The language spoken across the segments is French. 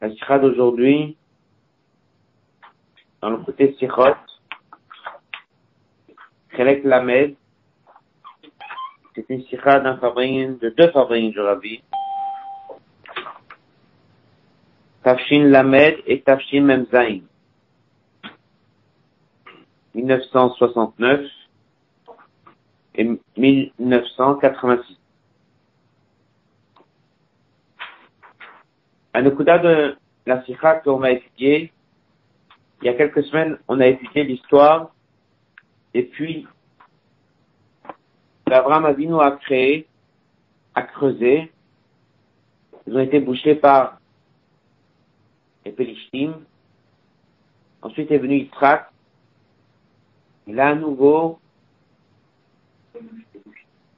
La sikha d'aujourd'hui, dans le côté sikhot, Chelek Lamed, c'est une sikha d'un fabrine, de deux fabrines du Rabbi. Tafshin Lamed et Tafshin Memzain. 1969 et 1986. Un Okuda de la Sikha qu'on va étudier, il y a quelques semaines, on a étudié l'histoire et puis Abraham Avinu a créé, a creusé, ils ont été bouchés par les Pélishtim. Ensuite est venu Yitzhak. Il a à nouveau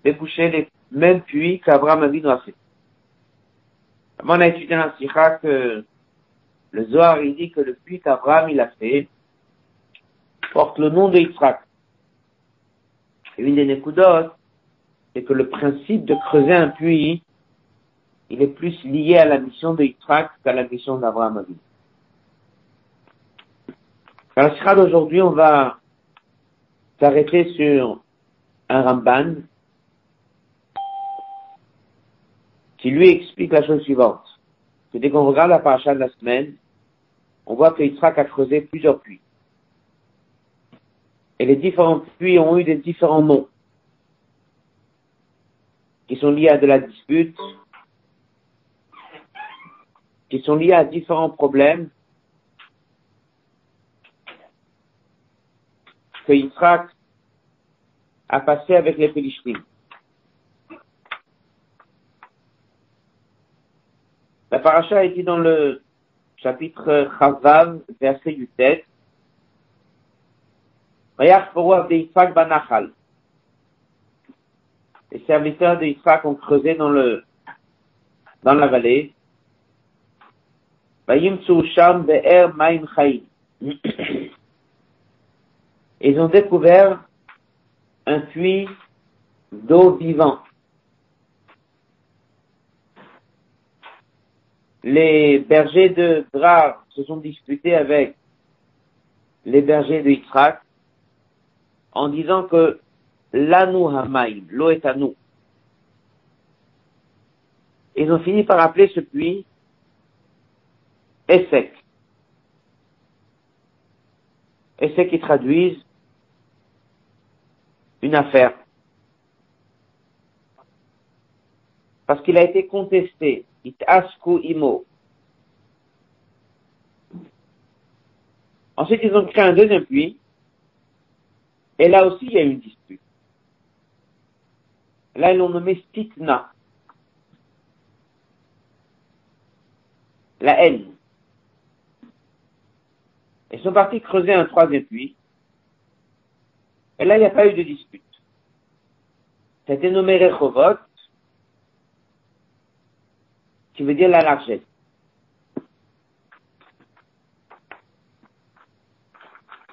débouché les mêmes puits qu'Abraham Avinu a fait. Avant, on a étudié dans Sikha que le Zohar, il dit que le puits qu'Abraham, il a fait, porte le nom de Yitzhak. Et une des Nekudot, c'est que le principe de creuser un puits, il est plus lié à la mission de Yitzhak qu'à la mission d'Abraham. Dans la Sikha d'aujourd'hui, on va s'arrêter sur un Ramban qui lui explique la chose suivante. Que dès qu'on regarde la paracha de la semaine, on voit que Yitzhak a creusé plusieurs puits. Et les différents puits ont eu des différents noms qui sont liés à de la dispute, qui sont liés à différents problèmes que Yitzhak a passé avec les Philistines. La paracha est dit dans le chapitre Chavav, verset du tête. Banachal. Les serviteurs d'Israël ont creusé dans le, dans la vallée. Ils ont découvert un puits d'eau vivante. Les bergers de Grar se sont disputés avec les bergers de Yitzhak en disant que l'Anou Hamaïm, l'eau est à nous. Ils ont fini par appeler ce puits Essek. Essek qui traduisent une affaire. Parce qu'il a été contesté Itasku Imo. Ensuite, ils ont créé un deuxième puits. Et là aussi, il y a une dispute. Là, ils l'ont nommé Stitna. La haine. Ils sont partis creuser un troisième puits. Et là, il n'y a pas eu de dispute. C'était nommé Rechovot qui veut dire la largesse.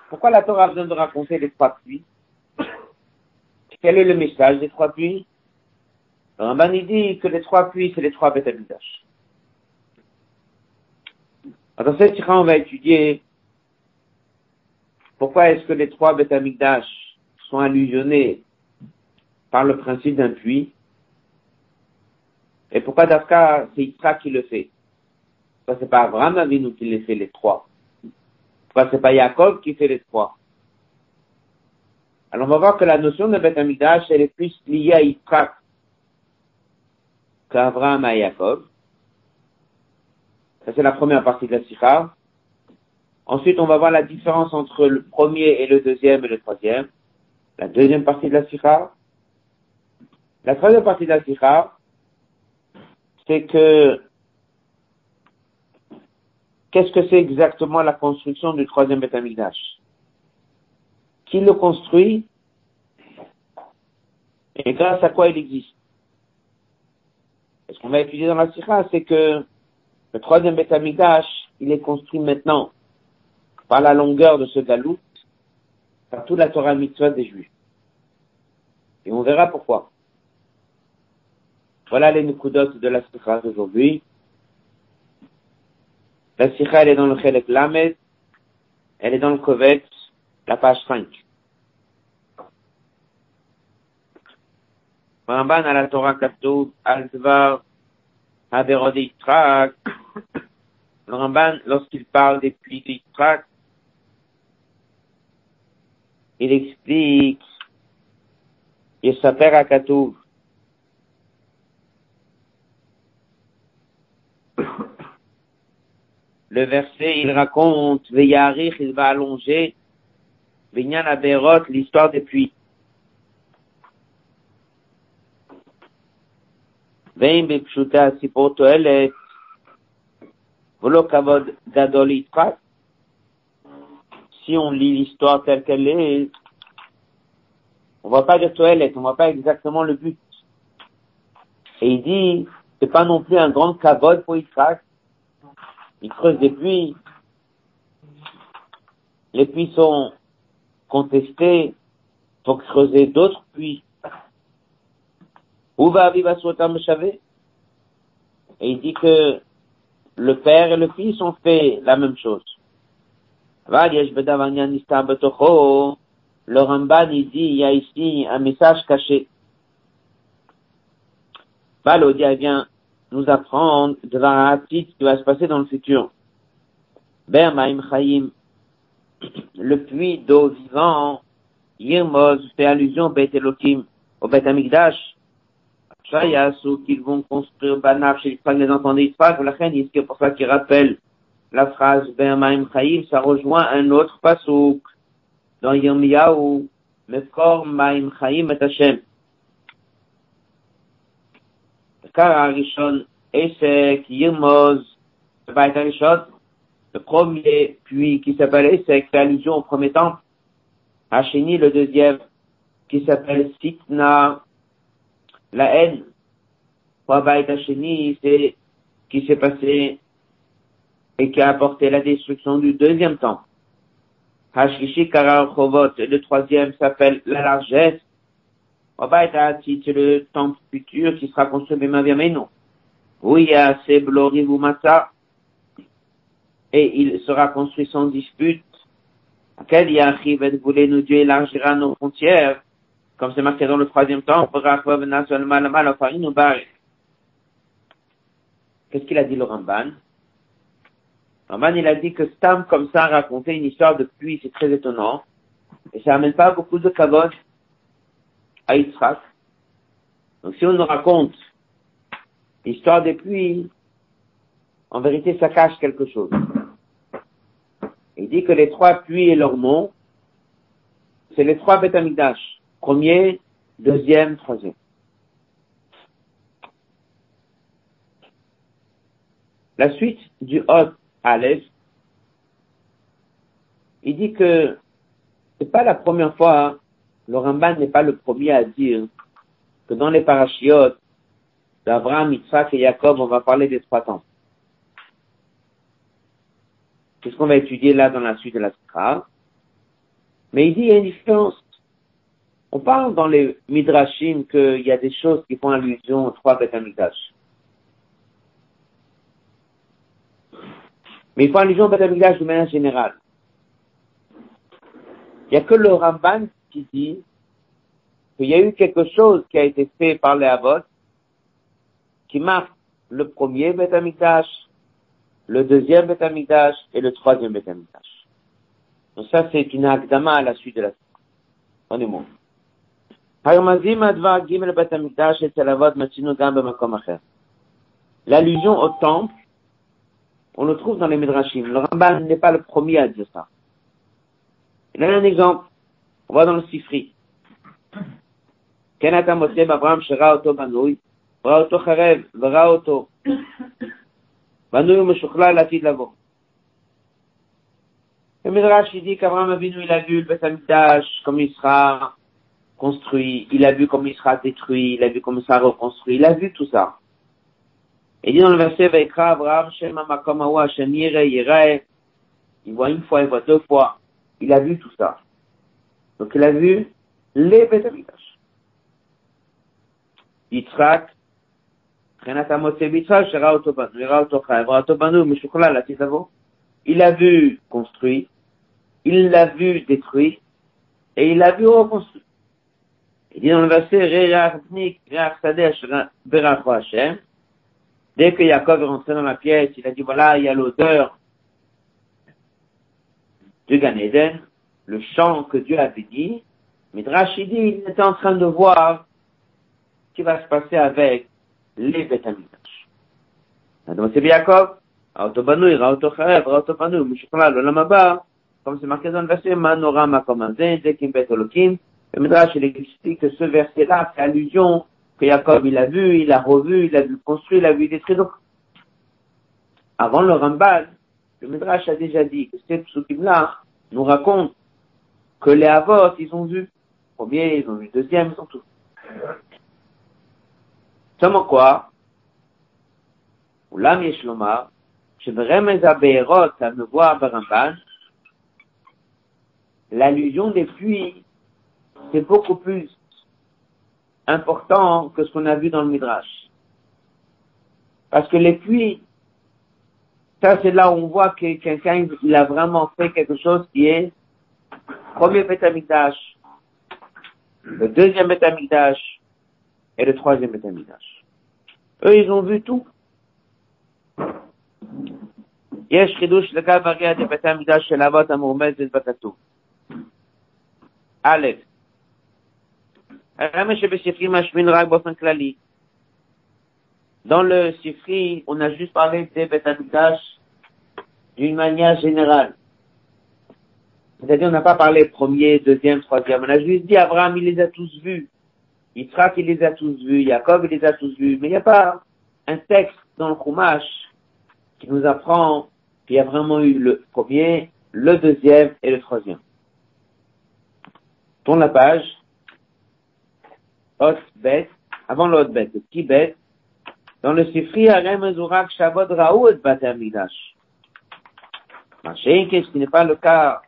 Pourquoi la Torah a besoin de raconter les trois puits? Quel est le message des trois puits? Le Ramban dit que les trois puits, c'est les trois bêtes Dans cette séquence, on va étudier pourquoi est-ce que les trois bêtes sont allusionnés par le principe d'un puits et pourquoi Dafka, c'est Yitzhak qui le fait? Pourquoi c'est pas Abraham Avinu qui les fait les trois? Pourquoi c'est pas Yaakov qui fait les trois? Alors on va voir que la notion de Beth Amidash, elle est plus liée à Yitzhak qu'Abraham à Yaakov. Ça c'est la première partie de la Sikha. Ensuite, on va voir la différence entre le premier et le deuxième et le troisième. La deuxième partie de la Sikha. La troisième partie de la Sikha, c'est que qu'est-ce que c'est exactement la construction du troisième Betamigdash Qui le construit? Et grâce à quoi il existe? Ce qu'on va étudier dans la Sikha, c'est que le troisième Betamigdash, il est construit maintenant par la longueur de ce galout, par toute la Torah mitzvah des Juifs. Et on verra pourquoi. Voilà les nukudotes de la Sikha d'aujourd'hui. La sikha, elle est dans le Chelek Lamed, elle est dans le Kovetz, la page 5. Ramban à la Torah Katoub, Al-Dvar, Haverod Yitzhak. Le Ramban, lorsqu'il parle des puits d'Yitzhak, il explique, il s'appelle à Katoub. Le verset, il raconte, Veyarich, il va allonger, Vinyan Aberot, l'histoire des puits. ואם בפשוטה הסיפור תועלת, ולא כבוד גדול יצחק, si on lit l'histoire telle qu'elle est, on voit pas de toilette, on voit pas exactement le but. Et il dit, c'est pas non plus un grand cavode pour Yitzhak. il creuse des puits. Les puits sont contestés pour creuser d'autres puits. Où va vivre Et il dit que le père et le fils ont fait la même chose. Le Ramban, il dit, il y a ici un message caché. Balodia vient nous apprendre de la qui va se passer dans le futur. Ber Maim Chaim, le puits d'eau vivant, Yirmoz fait allusion au Bet Elohim, au Bet Amigdash, Shayasu, qu'ils vont construire Banaf chez les enfants d'Israël, la reine, c'est pour ça qu'il rappelle la phrase Ben Maim Chaim, ça rejoint un autre pasouk dans Yirmiyahu, Mekor Maim Chaim et Hashem. Car Arishon, Esek, Yirmoz, le premier puits qui s'appelle Esek, fait allusion au premier temple. Hachini, le deuxième, qui s'appelle Sitna, la haine. Bait Hachini, c'est qui s'est passé et qui a apporté la destruction du deuxième temple. Hashishi Karar Chovot, le troisième s'appelle la largesse. C'est le temple futur qui sera construit Bemavia Oui, c'est Mata. Et il sera construit sans dispute. Quel Yachib voulait nous Dieu élargira nos frontières, comme c'est marqué dans le troisième temple, Qu'est-ce qu'il a dit le Ramban? Ramban, il a dit que Stam, comme ça, raconter une histoire de pluie, c'est très étonnant. Et ça amène pas beaucoup de kavod à. Donc si on nous raconte l'histoire des pluies, en vérité, ça cache quelque chose. Il dit que les trois pluies et leur nom, c'est les trois Betamidash. Premier, deuxième, troisième. La suite du Hot Aleph, il dit que c'est pas la première fois, le Ramban n'est pas le premier à dire que dans les parachiotes d'Abraham, Yitzhak et Jacob, on va parler des trois temps. C'est ce qu'on va étudier là dans la suite de la Sikha. Mais il dit, il y a une différence. On parle dans les Midrashim qu'il y a des choses qui font allusion aux trois Betamidash. Mais il faut allusion au Betamidash de manière générale. Il n'y a que le Ramban qui dit qu'il y a eu quelque chose qui a été fait par les Avot qui marque le premier Betamikdash, le deuxième Betamikdash et le troisième Betamikdash. Donc ça, c'est une akdama à la suite de la On. L'allusion au temple, on le trouve dans les Midrashim. Le Ramban n'est pas le premier à dire ça. Il y a un exemple. On va dans le Sifri. Kenata Motem Abraham Shera Oto Banoui, Ra Oto Charev, Ra Oto, Banoui Meshukla Latid Lavo. Le Midrash, il dit qu'Abraham Avinu, il a vu le Beth comme il sera construit, il a vu comme il sera détruit, il a vu comme il sera reconstruit, il a vu tout ça. Il dit dans le verset, Vaikra Abraham, Shem Amakom Awa, Shem Yire, Yire, il voit une fois, il voit deux fois, il a vu tout ça. Donc il a vu les Betamigdash. Yitzhak, Renata Mosé Bitzhak, Shera Otobanu, Shera Otocha, Evra Otobanu, Mishukla, la Tizavo. Il a vu construit, il l'a vu détruit, et il l'a vu reconstruit. Il dit dans le verset, Re'arnik, Re'arsadeh, Berachro Hashem. Dès que Yaakov est rentré dans la pièce, il a dit, voilà, il y a l'odeur du Gan Eden, le chant que Dieu avait dit, Midrash, dit, il était en train de voir ce qui va se passer avec les Betamidash. Donc c'est Jacob, Autobanu, Autocharev, Autobanu, Mishukala, le Lamaba, comme c'est marqué dans le verset, Manorama comme un Zekim Bet Olokim, le Midrash, il explique que ce verset-là fait allusion que Jacob, il a vu, il a revu, il a vu construit, il a vu détruire. Donc, avant le Ramban, le Midrash a déjà dit que ces psukim-là nous racontent que les Avot, ils ont vu premier, ils ont vu deuxième, ils ont tout. Seulement quoi? Oulam Yeshlomar, Shevremez Abeirot, à me voir Baramban, l'allusion des puits, c'est beaucoup plus important que ce qu'on a vu dans le Midrash. Parce que les puits, ça c'est là où on voit que quelqu'un il a vraiment fait quelque chose qui est premier Betamikdash, le deuxième Betamikdash et le troisième Betamikdash. Eux, ils ont vu tout. יש חידוש לגבי בריאה בית המקדש של אבות המורמזת בכתוב. א', למה שבספרי משמין רק באופן כללי? Dans le Sifri, on a juste parlé des Beth d'une manière générale. C'est-à-dire, on n'a pas parlé premier, deuxième, troisième. On a juste dit, Abraham, il les a tous vus. Yitzhak, il les a tous vus. Jacob, il les a tous vus. Mais il n'y a pas un texte dans le Chumash qui nous apprend qu'il y a vraiment eu le premier, le deuxième et le troisième. Tourne la page. Hot bet. Avant le hot bet, le petit bet. Dans le Sifri, Arem Ezurak Shabbat Raoud Bater Midash. Qu'est-ce qui n'est pas le cas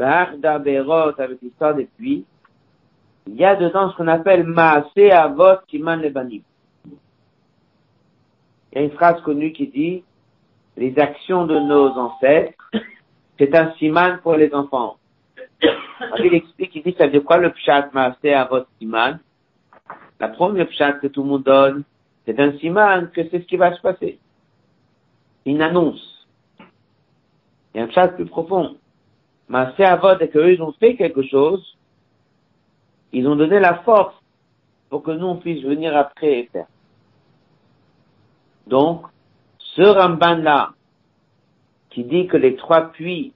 avec l'histoire des puits, il y a dedans ce qu'on appelle Maasé Avot Kiman Lebanim. Il y a une phrase connue qui dit, les actions de nos ancêtres, c'est un siman pour les enfants. Il explique, il dit, ça veut dire quoi le pshat Maasé Avot Siman? La première pshat que tout le monde donne, c'est un siman que c'est ce qui va se passer. Une annonce. Il y a un pshat plus profond. Maasé Avot et qu'eux, ils ont fait quelque chose, ils ont donné la force pour que nous, on puisse venir après et faire. Donc, ce Ramban-là, qui dit que les trois puits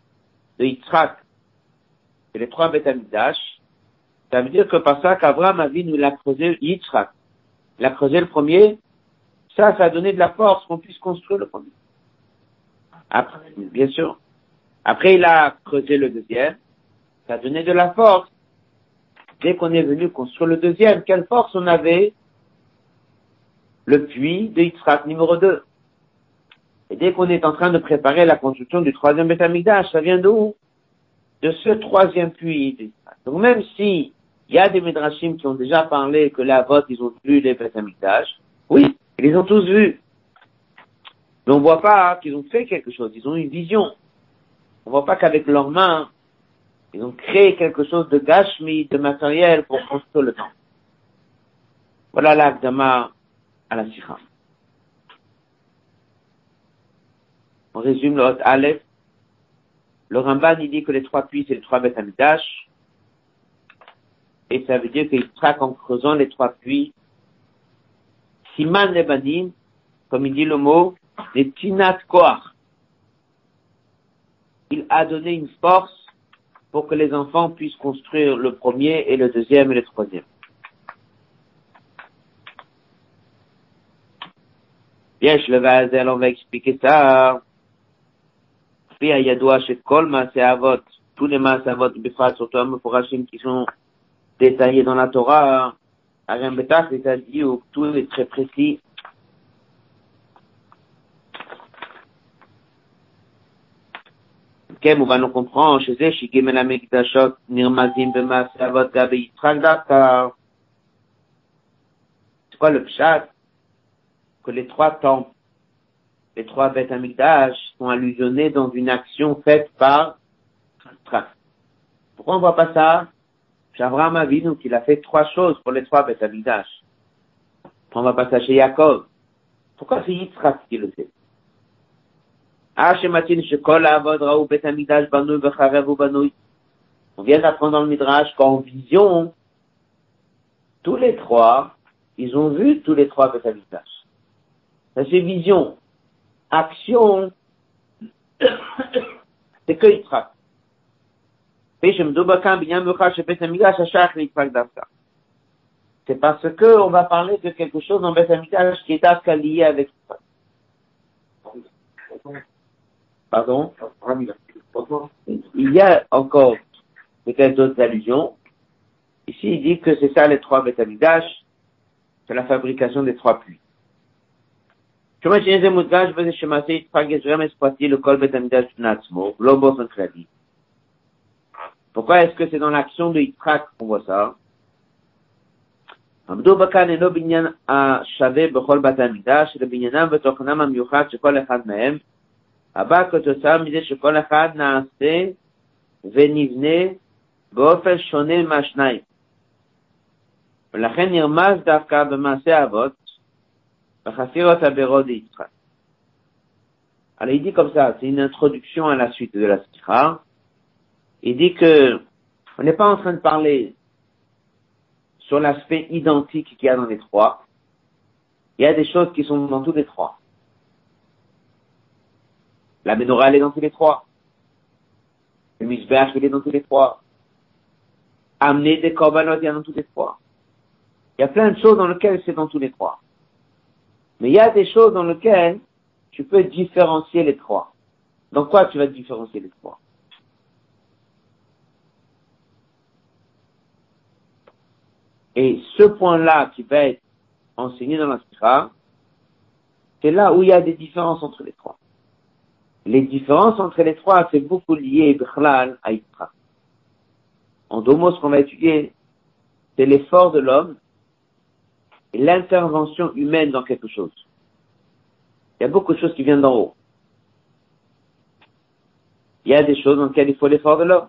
de Yitzhak et les trois Betamidash, ça veut dire que par ça qu'Abraham a vu nous l'a creusé Yitzhak. Il a creusé le premier, ça, ça a donné de la force qu'on puisse construire le premier. Après, bien sûr, après, il a creusé le deuxième. Ça a donné de la force. Dès qu'on est venu construire le deuxième, quelle force on avait? Le puits de Yitzhak numéro 2. Et dès qu'on est en train de préparer la construction du troisième Betamigdash, ça vient d'où De ce troisième puits Donc même si il y a des Midrashim qui ont déjà parlé que la vote, ils ont vu les Betamigdash, oui, ils les ont tous vus. Mais on voit pas qu'ils ont fait quelque chose, ils ont une vision. On voit pas qu'avec leurs mains, ils ont créé quelque chose de gashmi, de matériel pour construire le temps. Voilà l'agdama à la sikha. On résume le hot. Le Ramban, il dit que les trois puits, c'est les trois bêtes Et ça veut dire qu'il traque en creusant les trois puits. Siman Lebanim, comme il dit le mot, les tinat koach il a donné une force pour que les enfants puissent construire le premier et le deuxième et le troisième. Bien, je le vais on va expliquer ça. Puis, il y a doigt chez Kolma, c'est Avot. Tous les masses Avot, Bifrat, surtout Hachim qui sont détaillés dans la Torah. Ariam Betach, c'est-à-dire où tout est très précis. כן, מובן הוא comprend שזה שגימל המקדשות נרמזים במעשה אבות גבי יצחק דווקא. C'est quoi le pshat Que les trois temples les trois bêtes amigdash sont allusionnés dans une action faite par Yitzhak. Pourquoi on voit pas ça? Abraham vu qu'il a fait trois choses pour les trois bêtes amigdash. On va pas ça chez Yaakov. Pourquoi c'est Yitzhak qui le fait? On vient d'apprendre dans le Midrash qu'en vision, tous les trois, ils ont vu tous les trois Betamikdash. Ça c'est vision. Action, c'est que Yitzhak. C'est parce que on va parler de quelque chose dans Beth qui est lié avec. Pardon Il y a encore peut-être d'autres allusions. Ici, il dit que c'est ça les trois bétamidash, c'est la fabrication des trois puits. Pourquoi est-ce que c'est dans l'action de Yitzhak qu'on voit ça? עמדו בכאן אינו בניין השווה בכל בתי המקדש, אלא בניינם ותוכנם המיוחד שכל אחד מהם הבא כתוצאה מזה שכל אחד נעשה ונבנה באופן שונה מהשניים. ולכן נרמז דווקא במעשה אבות, בחפירות הברות ליצחק. Alors il dit comme ça, c'est une introduction à la suite de la sikha. Il dit que on n'est pas en train de parler sur l'aspect identique qu'il y a dans les trois. Il y a des choses qui sont dans tous les trois. La menorah, elle est dans tous les trois. Le misbeach, il est dans tous les trois. Amener des korbanot, il y a dans tous les trois. Il y a plein de choses dans lesquelles c'est dans tous les trois. Mais il y a des choses dans lesquelles tu peux différencier les trois. Donc quoi tu vas différencier les trois? Et ce point-là qui va être enseigné dans la Sikha, c'est là où il y a des différences entre les trois. Les différences entre les trois, c'est beaucoup lié à Yitzhak. En deux mots, ce qu'on va étudier, c'est l'effort de l'homme et l'intervention humaine dans quelque chose. Il y a beaucoup de choses qui viennent d'en haut. Il y a des choses dans lesquelles il faut l'effort de l'homme.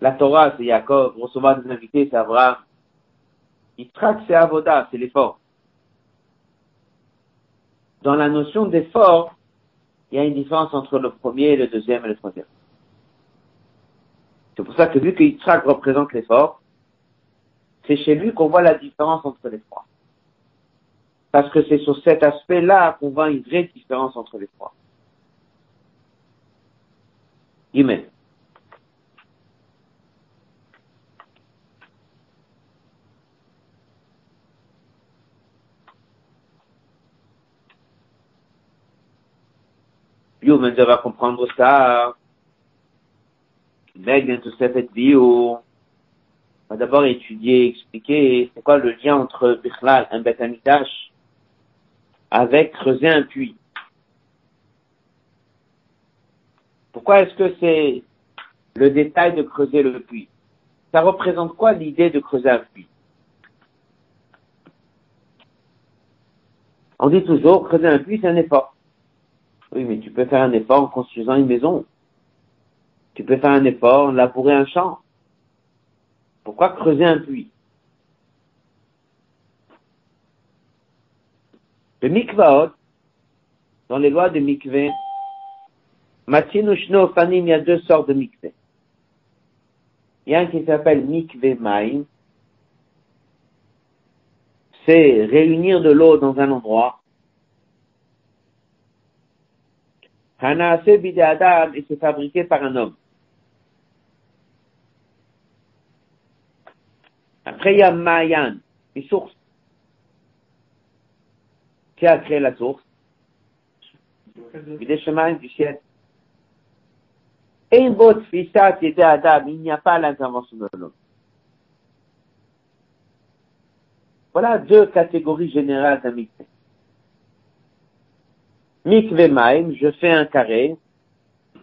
La Torah, c'est Yaakov, recevoir des invités, c'est Abraham. Yitzhak, c'est Avoda, c'est l'effort. Dans la notion d'effort, il y a une différence entre le premier, le deuxième et le troisième. C'est pour ça que vu que Yitzhak représente l'effort, c'est chez lui qu'on voit la différence entre les trois. Parce que c'est sur cet aspect-là qu'on voit une vraie différence entre les trois. Amen. Yumen va comprendre ça. Meg vient tout ça bio. On va d'abord étudier, expliquer c'est quoi le lien entre Bichlal, un bête avec creuser un puits. Pourquoi est-ce que c'est le détail de creuser le puits? Ça représente quoi l'idée de creuser un puits? On dit toujours, creuser un puits, c'est un effort. Oui, mais tu peux faire un effort en construisant une maison. Tu peux faire un effort en labourer un champ. Pourquoi creuser un puits? Le mikvaot, dans les lois de mikvé, Matinu Fanim, il y a deux sortes de mikvé. Il y a un qui s'appelle mikvé maïm. C'est réunir de l'eau dans un endroit Hanase Adam et c'est fabriqué par un homme. Après, il y a Mayan, une source. Qui a créé la source? Des chemins du ciel. Et votre fissat était Adam, il n'y a pas l'intervention de l'homme. Voilà deux catégories générales d'amitié. Mikve Maim, je fais un carré,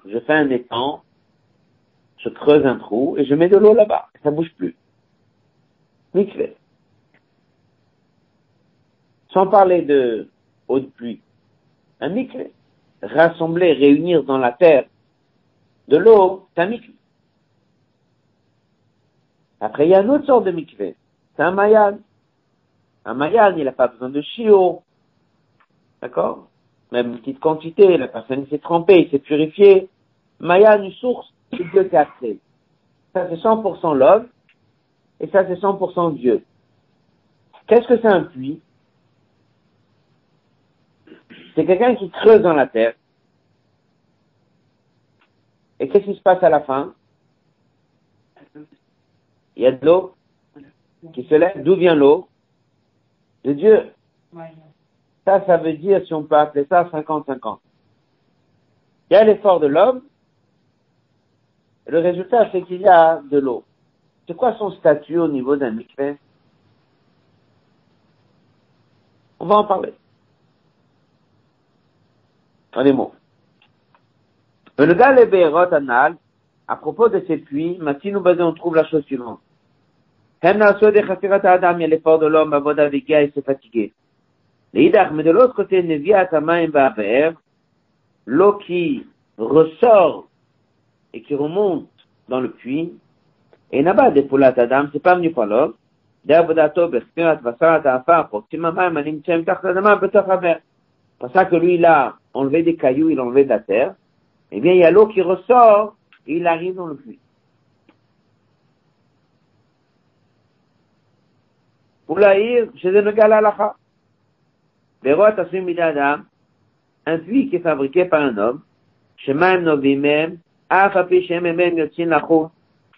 je fais un étang, je creuse un trou et je mets de l'eau là-bas. Ça bouge plus. Mikve. Sans parler de eau de pluie. un mikvé. Rassembler, réunir dans la terre de l'eau, c'est un mikvé. Après, il y a une autre sorte de mikvé. C'est un mayan. Un mayan, il n'a pas besoin de chiot. D'accord? Même une petite quantité, la personne s'est trempée, il s'est purifié. Mayan, une source, c'est Dieu qui a créé. Ça, c'est 100% l'homme, et ça, c'est 100% Dieu. Qu'est-ce que c'est un puits C'est quelqu'un qui creuse dans la terre. Et qu'est-ce qui se passe à la fin? Il y a de l'eau qui se lève. D'où vient l'eau? De Dieu. Ça, ça veut dire, si on peut appeler ça, 50-50. Il y a l'effort de l'homme. Le résultat, c'est qu'il y a de l'eau. C'est quoi son statut au niveau d'un mikveh On va en parler. Dans les mots. Le gars, Be'erot anal, à propos de ces puits, Matinu on trouve la chose suivante. Il y a l'effort de l'homme, Avoda Vigia, il s'est fatigué mais de l'autre côté, Neviat Amaim Ba'aver, l'eau qui ressort et qui remonte dans le puits, et Naba de Poulat Adam, c'est pas venu par l'homme, d'Avodato Pour ça que lui, il a enlevé des cailloux, il a enlevé de la terre, eh bien, il y a l'eau qui ressort et il arrive dans le puits. Pour l'Aïr, je ne gala un puits qui est fabriqué par un homme,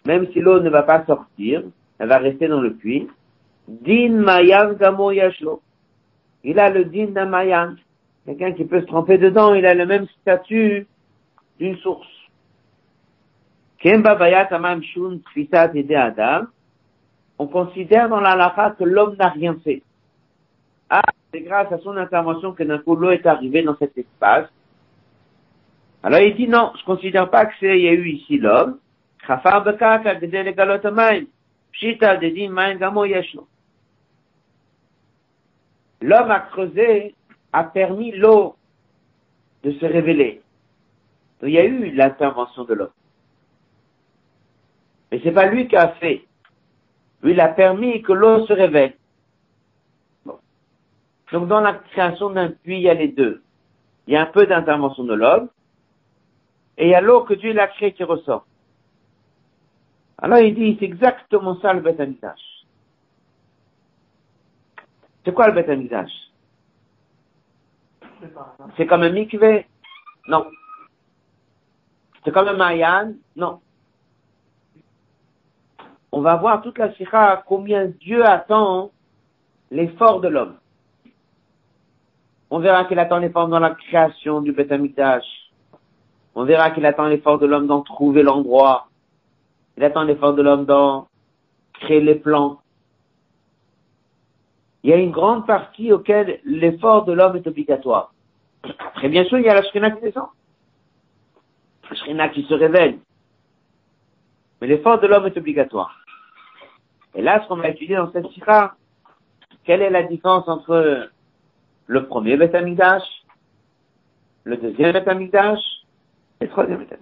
même si l'eau ne va pas sortir, elle va rester dans le puits. Din. Il a le din d'un Mayan. Quelqu'un qui peut se tromper dedans, il a le même statut d'une source. On considère dans la que l'homme n'a rien fait. Ah, c'est grâce à son intervention que d'un coup l'eau est arrivée dans cet espace. Alors il dit non, je considère pas que c'est, il y a eu ici l'homme. L'homme a creusé, a permis l'eau de se révéler. Il y a eu l'intervention de l'homme. Mais c'est pas lui qui a fait. Lui, il a permis que l'eau se révèle. Donc, dans la création d'un puits, il y a les deux. Il y a un peu d'intervention de l'homme, et il y a l'eau que Dieu l'a créée qui ressort. Alors il dit, c'est exactement ça le Beth C'est quoi le Beth C'est comme un mikvé? Non. C'est comme un Mayan? Non. On va voir toute la sikha combien Dieu attend l'effort de l'homme. On verra qu'il attend l'effort dans la création du Beth On verra qu'il attend l'effort de l'homme d'en trouver l'endroit. Il attend l'effort de l'homme dans créer les plans. Il y a une grande partie auquel l'effort de l'homme est obligatoire. Très bien sûr, il y a la shrina qui descend. La shrina qui se révèle. Mais l'effort de l'homme est obligatoire. Et là, ce qu'on va étudier dans cette sira, quelle est la différence entre le premier Beth le deuxième Beth et le troisième Beth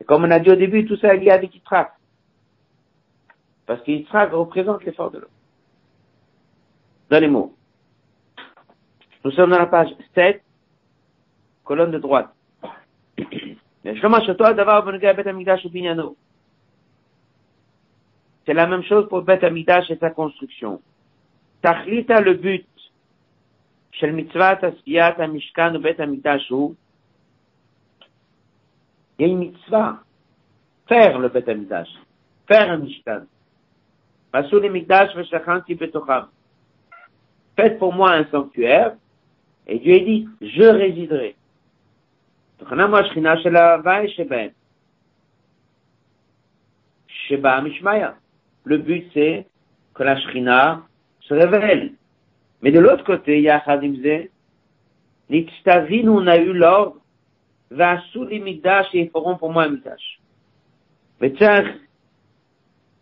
et comme on a dit au début, tout ça est lié avec Yitzhak. Parce que Yitzhak représente l'effort de l'homme. Dans les mots. Nous sommes dans la page 7, colonne de droite. C'est la même chose pour Beth Amidash et sa construction. Tachlita, le but, mitzvah, tasfiyat, amishkan, ou Bet Amidash, il y a une mitzvah. Faire le Beth Amidash. Faire un Mishkan. Faites pour moi un sanctuaire. Et Dieu dit, je résiderai. Le but c'est que la Shrina se révèle. Mais de l'autre côté, il y a Chazimze, on a eu l'ordre ועשו לי מקדש שיפרום פה moi un מקדש. וצריך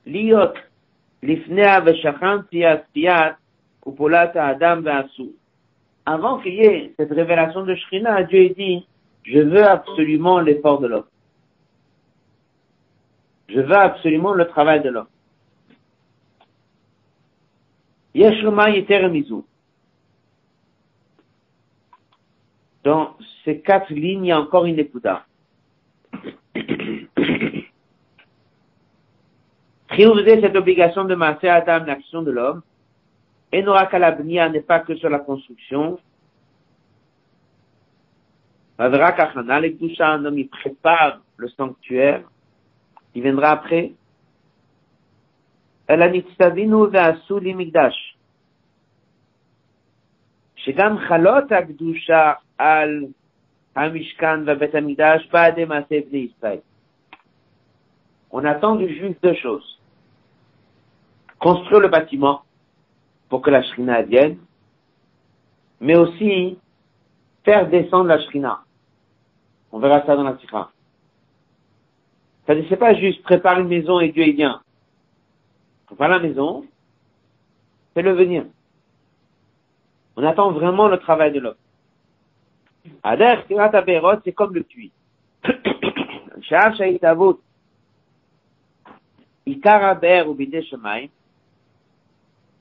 להיות לפניה ושכנתי עשיית ופעולת האדם ועשו. avant qu'il y ait cette révélation de Shrina, Dieu a dit, je veux absolument l'effort de l'homme. Je veux absolument le travail de l'homme. Dans ces quatre lignes, il y a encore une écouta. faisait cette obligation de masser Adam, l'action de l'homme, et n'aura qu'à n'est pas que sur la construction. Vadra Kachana, les un homme, il prépare le sanctuaire, il viendra après. אלא נצטווינו ועשו לי מקדש. שגם חלות הקדושה על המשכן ובית המקדש בעדי מעשה בני ישראל. On attend du juif deux choses. Construire le bâtiment pour que la shrina vienne, mais aussi faire descendre la shrina. On verra ça dans la sikha. Ça n'est pas juste préparer une maison et Dieu est bien. Prépare la maison, fais-le venir. On attend vraiment le travail de l'homme. Ader, c'est comme le puits. Ikaraber ou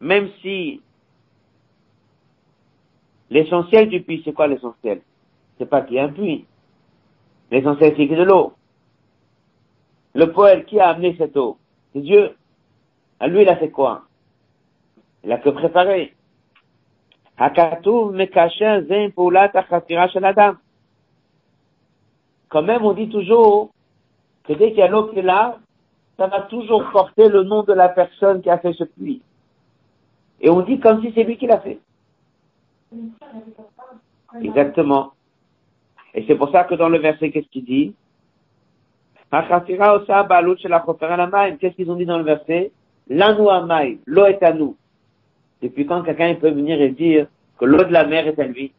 même si l'essentiel du puits, c'est quoi l'essentiel? C'est pas qu'il y a un puits. L'essentiel, c'est qu'il y a de l'eau. Le poète qui a amené cette eau? C'est Dieu. À lui, il a fait quoi? Il a que préparé. Quand même, on dit toujours que dès qu'il y a l'eau qui est là, ça va toujours porter le nom de la personne qui a fait ce puits. Et on dit comme si c'est lui qui l'a fait. Exactement. Et c'est pour ça que dans le verset, qu'est-ce qu'il dit? Qu'est-ce qu'ils ont dit dans le verset? L'anu amai, l'eau est à nous. Depuis quand quelqu'un peut venir et dire que l'eau de la mer est à lui?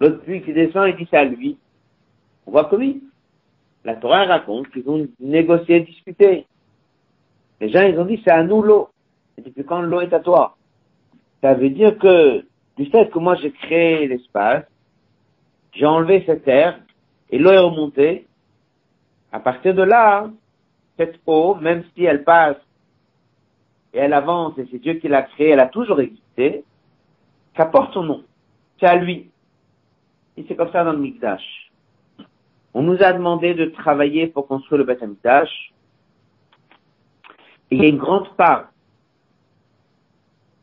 L'autre pluie qui descend, il dit c'est à lui. On voit que oui. La Torah raconte qu'ils ont négocié, discuté. Les gens, ils ont dit, c'est à nous l'eau. Depuis quand l'eau est à toi? Ça veut dire que, du fait que moi j'ai créé l'espace, j'ai enlevé cette terre, et l'eau est remontée, à partir de là, cette eau, même si elle passe et elle avance, et c'est Dieu qui l'a créée, elle a toujours existé, ça porte son nom. C'est à lui. Et c'est comme ça dans le Mikdash. On nous a demandé de travailler pour construire le Beth Mikdash il y a une grande part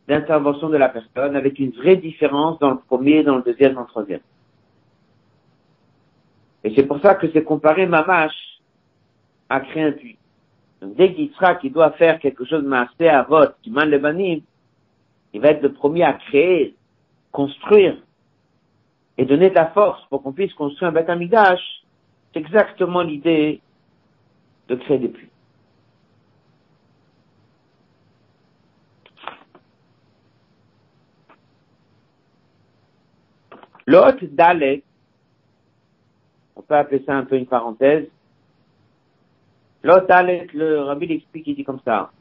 d'intervention de la personne avec une vraie différence dans le premier, dans le deuxième, dans le troisième. Et c'est pour ça que c'est comparé Mamash à créer un puits. Donc dès qu'il sera qu'il doit faire quelque chose de massé à vote, qui mène le banim, il va être le premier à créer, construire et donner de la force pour qu'on puisse construire un Beth C'est exactement l'idée de créer des puits. L'autre Dalet, on peut appeler ça un peu une parenthèse. L'autre le Rabbi l'explique, il dit comme ça.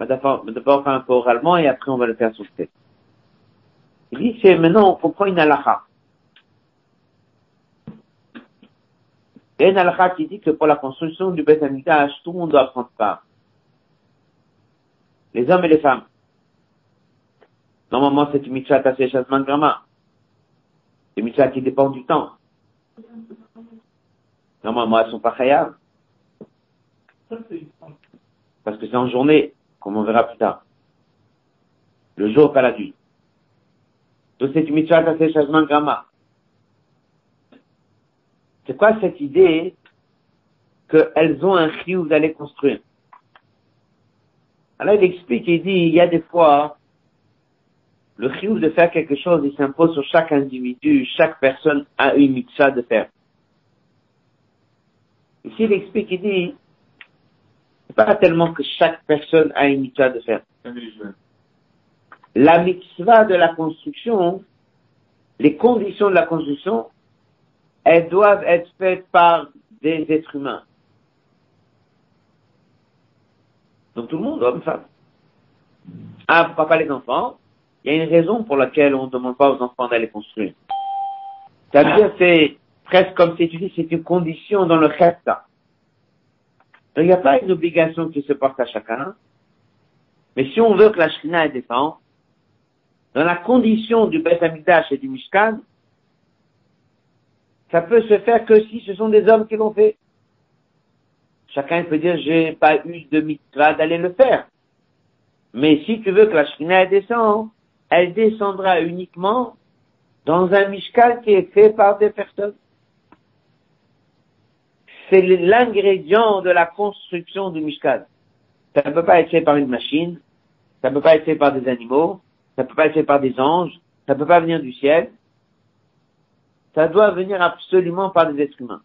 D'abord, faire un peu oralement et après on va le faire sur le tête. Il dit, c'est maintenant on comprend une halakha. Il y a une halakha qui dit que pour la construction du Beth tout le monde doit prendre part. Les hommes et les femmes. Normalement, c'est une mitzvah tassé chasman grama. C'est mitzvahs qui dépendent du temps. Normalement, elles sont pas chayables. Parce que c'est en journée, comme on verra plus tard. Le jour, pas la nuit. Donc c'est mitzvah changement gramma. C'est quoi cette idée qu'elles ont un chiyuv d'aller construire? Alors il explique, il dit, il y a des fois, le chiyuv de faire quelque chose, il s'impose sur chaque individu, chaque personne a une mitzvah de faire. Ici, il explique, il dit, pas tellement que chaque personne a une mitzvah de faire. La mitzvah de la construction, les conditions de la construction, elles doivent être faites par des êtres humains. Donc tout le monde, homme, femme. Ah, papa les enfants, il y a une raison pour laquelle on ne demande pas aux enfants d'aller construire. C'est-à-dire, c'est presque comme si tu dis, c'est une condition dans le reste. Il n'y a pas une obligation qui se porte à chacun. Mais si on veut que la Shrina est dans la condition du Beth Amidash et du Mishkan, ça peut se faire que si ce sont des hommes qui l'ont fait. Chacun peut dire, j'ai pas eu de mitzvah d'aller le faire. Mais si tu veux que la Shrina descende, elle descendra uniquement dans un Mishkan qui est fait par des personnes C'est l'ingrédient de la construction du Mishkan. Ça ne peut pas être fait par une machine, ça ne peut pas être fait par des animaux, ça ne peut pas être fait par des anges, ça ne peut pas venir du ciel. Ça doit venir absolument par des êtres humains.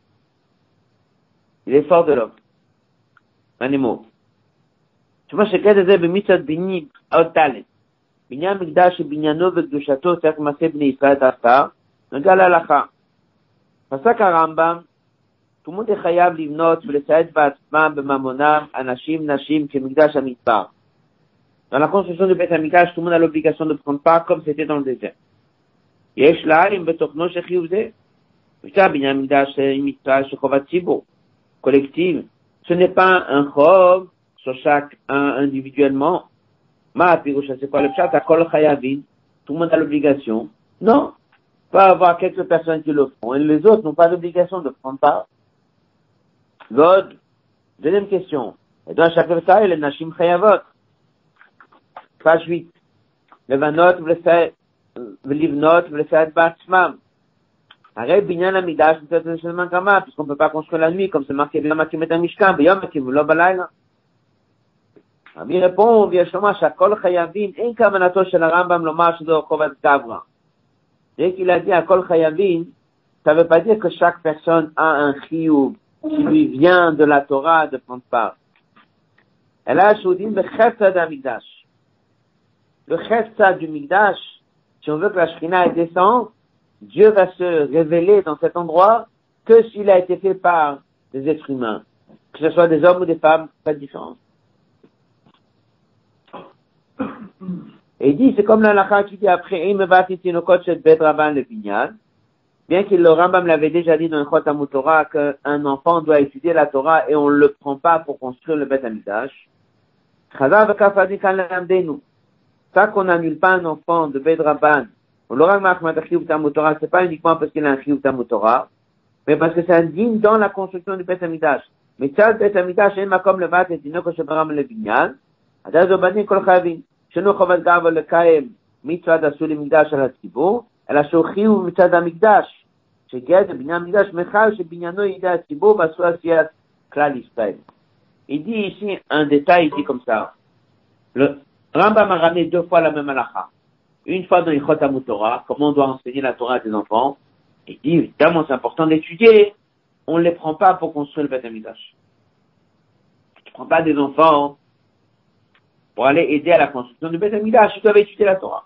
L'effort de l'homme. animaux. Tu vois, chacun des êtres mitzvot bini otale. בניין מקדש שבניינו וקדושתו צריך מעשה בני ישראל תחתיו, נוגע להלכה. פסק הרמב"ם, tout le monde est chayab l'ivnot, anashim, nashim, kemigdash amidbar. Dans la construction du Beth Amikdash, tout le monde a l'obligation de prendre part comme c'était dans le désert. Yesh la'arim betochno shechiuvze. Putain, bin Amikdash, c'est une mitzvah, shechovatzibo. Collective. Ce n'est pas un chov sur chaque un individuellement. Ma pirusha, c'est quoi le pshat? Akol chayavin. Tout le monde a l'obligation. Non. Pas avoir quelques personnes qui le font et les autres n'ont pas l'obligation de prendre part. God, deuxième question. Et dans chaque le Nashim Chayavot. Page 8. Levanot, Vlivnot, euh, Vlesaet Batsmam. Arrête Binyan Amidash, seulement Kama, puisqu'on peut pas construire la nuit, comme c'est marqué Biyom Akimet Amishkan, Biyom Akimulo Balayla. Rabbi répond, Viyashoma, Shakol Chayavim, En Kamanato Shel Rambam Lomar Shdo Chovat Gavra. Dès qu'il a dit Akol Chayavim, ça veut pas dire que chaque personne a un chiyub qui lui vient de la Torah de prendre part. Elle a choudin le chesed amigdash. Le chesed du migdash, si on veut que la Shrina descende, Dieu va se révéler dans cet endroit que s'il a été fait par des êtres humains. Que ce soit des hommes ou des femmes, pas de différence. Et il dit, c'est comme l'alakha qui dit après, Bien qu'il le Rambam l'avait déjà dit dans le Chotam Torah qu'un enfant doit étudier la Torah et on ne le prend pas pour construire le Beth Amidash. Ça qu'on n'annule pas un enfant de Bedraban, Torah, c'est pas uniquement parce qu'il a un Chiyuv Torah, mais parce que c'est indigne dans la construction du Beth Amidash. Mais ça, le Beth Amidash, et comme le Vat, et Dinoko Shebaram le Binyan, Adaz Obanin Kol Chavin, Shenou Chovad Gav le Kaem, Mitzvah Dasul Midash al Tzibur, אלא שהוא חיוב מצד המקדש, שגד בניין המקדש מחל שבניינו ידי הציבור ועשו עשיית כלל ישראל. Il dit ici un détail, il dit comme ça. Le Rambam a ramené deux fois la même halakha. Une fois dans les Chotamut Torah, comment on doit enseigner la Torah à des enfants. Il dit, évidemment, c'est important d'étudier. On ne les prend pas pour construire le Beth Amidash. Tu prends pas des enfants pour aller aider à la construction du Beth Amidash, ils doivent étudier la Torah.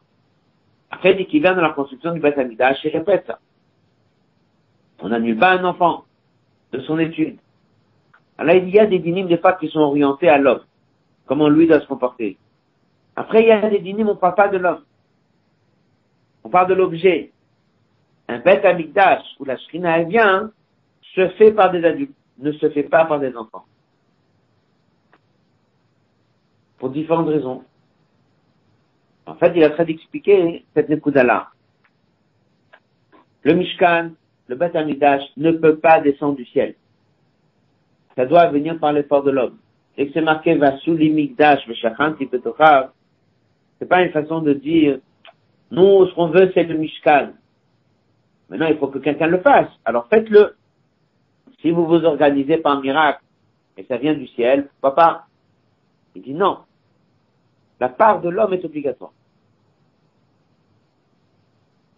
Après, dès qu'il vient dans la construction du Beth Amidash, il répète ça. On n'annule pas un enfant de son étude. Alors, il y a des dynimes des fois qui sont orientés à l'homme. Comment lui doit se comporter. Après, il y a des dynimes, on ne parle pas de l'homme. On parle de l'objet. Un Beth Amidash, où la Shrina elle vient, se fait par des adultes, ne se fait pas par des enfants. pour différentes raisons. En fait, il a très d'expliquer cette Nekuda-là. Le Mishkan, le Beth Amidash, ne peut pas descendre du ciel. Ça doit venir par l'effort de l'homme. Et que c'est marqué Vasuli Migdash c'est pas une façon de dire, nous, ce qu'on veut, c'est le Mishkan. Maintenant, il faut que quelqu'un le fasse. Alors faites-le. Si vous vous organisez par miracle, et ça vient du ciel, pas? Il dit non. La part de l'homme est obligatoire.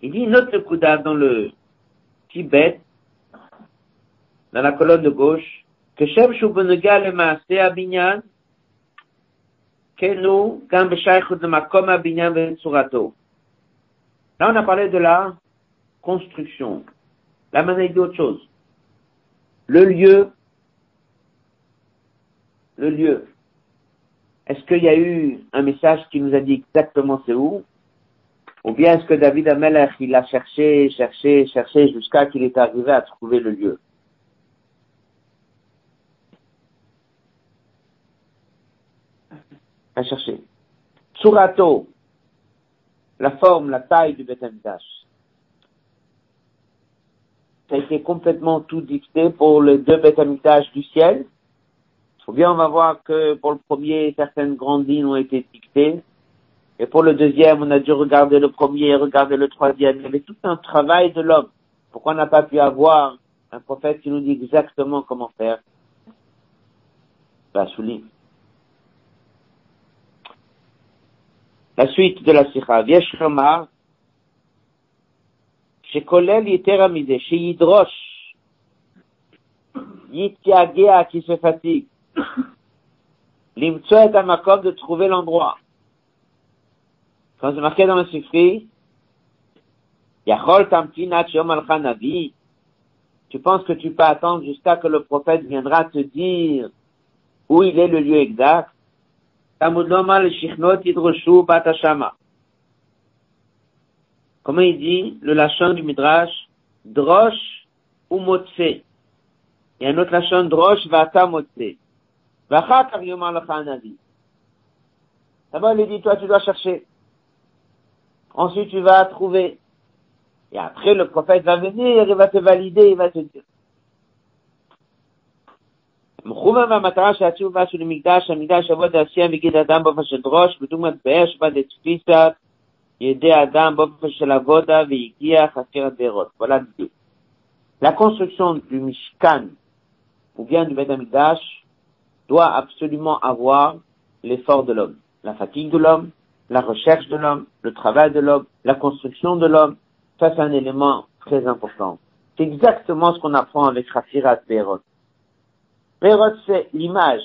Il dit note le Kouda dans le Tibet, dans la colonne de gauche, que Shem Shubunega le Maasé Abinyan, Kenu, Gam Beshaychut Makom Abinyan Vetsurato. Là, on a parlé de la construction. Là, maintenant, il dit autre chose. Le lieu, le lieu. Est-ce qu'il y a eu un message qui nous a dit exactement c'est où? Ou bien est-ce que David Amelech, il a cherché, cherché, cherché jusqu'à qu'il est arrivé à trouver le lieu? À chercher. Tsurato, la forme, la taille du Beth Ça a été complètement tout dicté pour les deux Beth du ciel. Ou bien on va voir que pour le premier, certaines grandes lignes ont été dictées. Et pour le deuxième, on a dû regarder le premier, regarder le troisième. Il y avait tout un travail de l'homme. Pourquoi on n'a pas pu avoir un prophète qui nous dit exactement comment faire? Bah, souligne. La suite de la sikha. Viesh Ramar, chez Kolel Yiteramisé, chez Yidrosh, Yitiagea qui se fatigue, est un makom de trouver l'endroit. Quand c'est marqué dans le Sifri, Yachol Tamtinat Navi, tu penses que tu peux attendre jusqu'à que le prophète viendra te dire où il est le lieu exact? Comment il dit, le lachon du Midrash, drosh ou motse? Il y a un autre lachon, drosh vata motse. Vachakar yomar lecha navi. D'abord, il dit, toi, tu dois chercher. Ensuite, tu vas trouver. Et après, le prophète va venir, il va te valider, il va te dire. Voilà La construction du Mishkan, ou bien du Betamikdash, doit absolument avoir l'effort de l'homme, la fatigue de l'homme, la recherche de l'homme, le travail de l'homme, la construction de l'homme, ça c'est un élément très important. C'est exactement ce qu'on apprend avec Rafirat Be'erot. Be'erot c'est l'image.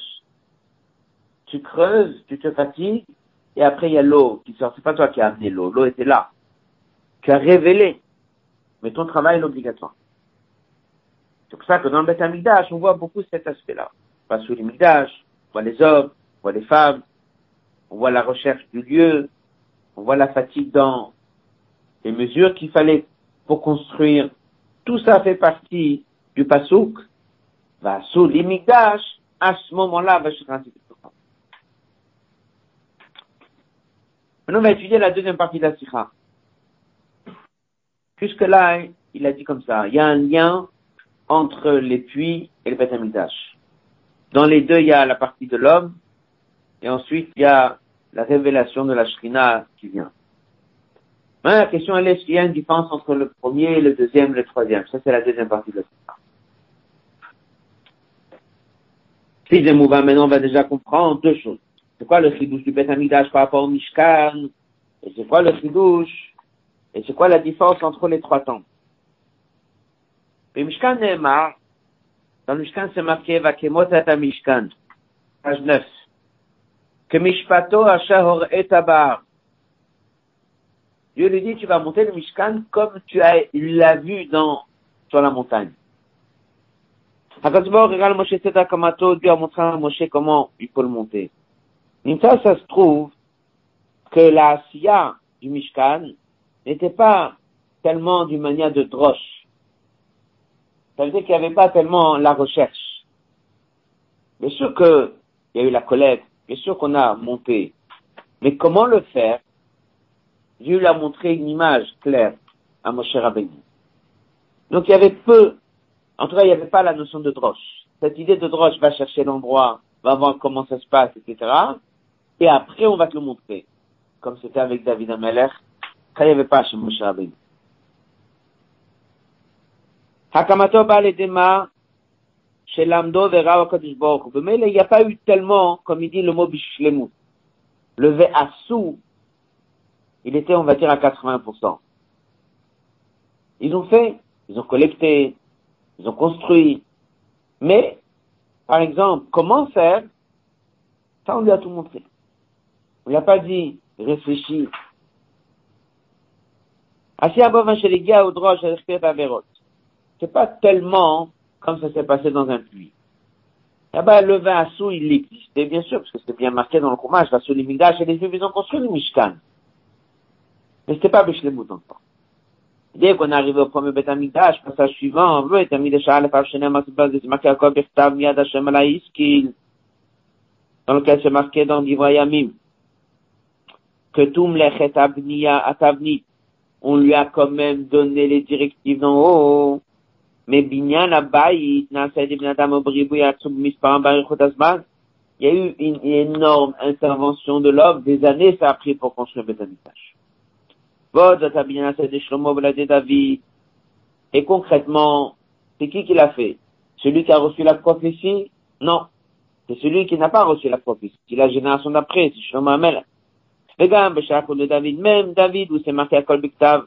Tu creuses, tu te fatigues, et après il y a l'eau qui sort. C'est pas toi qui as amené l'eau, l'eau était là. Tu as révélé. Mais ton travail est obligatoire. C'est pour ça que dans le Beth on voit beaucoup cet aspect-là. Pas sous les on voit les hommes, on voit les femmes, on voit la recherche du lieu, on voit la fatigue dans les mesures qu'il fallait pour construire. Tout ça fait partie du pasouk. Va sous l'imigdash, à ce moment-là, Maintenant, on va étudier la deuxième partie de la sikha. Jusque là, il a dit comme ça, il y a un lien entre les puits et le Beth Dans les deux, il y a la partie de l'homme, et ensuite, il y a la révélation de la Shrina qui vient. Maintenant, la question elle est, qu'il y a une différence entre le premier, le deuxième, le troisième. Ça, c'est la deuxième partie de la Si maintenant, on va déjà comprendre deux choses. C'est quoi le chidouche du Beth Amidash par rapport au Mishkan? Et c'est quoi le chidouche? Et c'est quoi la différence entre les trois temps Le Mishkan Nehemar, dans le Mishkan, c'est marqué Vakemot Mishkan, page 9 que Mishpato Ashahor Etabar. Dieu lui dit, tu vas monter le Mishkan comme tu as, l'as vu dans, sur la montagne. Hakazbor regarde Moshe Kamato, Dieu a montré à Moshe comment il peut le monter. Mais ça, se trouve que la Siya du Mishkan n'était pas tellement d'une manière de droche. Ça veut dire qu'il n'y avait pas tellement la recherche. Bien sûr qu'il y a eu la collecte, Bien sûr qu'on a monté. Mais comment le faire? Dieu lui a montré une image claire à Moshe Rabbeinu. Donc il y avait peu, en tout cas il n'y avait pas la notion de droche. Cette idée de droche va chercher l'endroit, va voir comment ça se passe, etc. Et après on va te le montrer. Comme c'était avec David Ameler, quand il n'y avait pas chez Moshe Rabbeinu. Hakamato Baledema chez Lamdo Vera Mais il n'y a pas eu tellement, comme il dit le mot Bishlemut. Le Ve'asu, il était, on va dire, à 80%. Ils ont fait, ils ont collecté, ils ont construit. Mais, par exemple, comment faire? Ça, on lui a tout montré. On lui a pas dit, réfléchis. C'est pas tellement comme ça s'est passé dans un puits. Là-bas, le vin à sous, il existait, bien sûr, parce que c'était bien marqué dans le courage, la Solimigdash et les Juifs, ils ont construit le Mishkan. Mais c'était pas Bishlemut encore. Dès qu'on arrive au premier Beth Amidash, passage suivant, on veut être Amidash Aleph Avshenem Asibaz, c'est marqué à Birtav Miyad Hashem dans lequel c'est marqué dans Divrayamim, que Tum Lechet Abniya Atavni, on lui a quand même donné les directives d'en haut, mais Il y a eu une, énorme intervention de l'homme, des années ça a pris pour construire David. Et concrètement, c'est qui qui l'a fait Celui qui a reçu la prophétie Non. C'est celui qui n'a pas reçu la prophétie. C'est la génération d'après, c'est Shlomo Amel. Regarde, Béchakou de David, même David, où c'est marqué à Kolbiktav,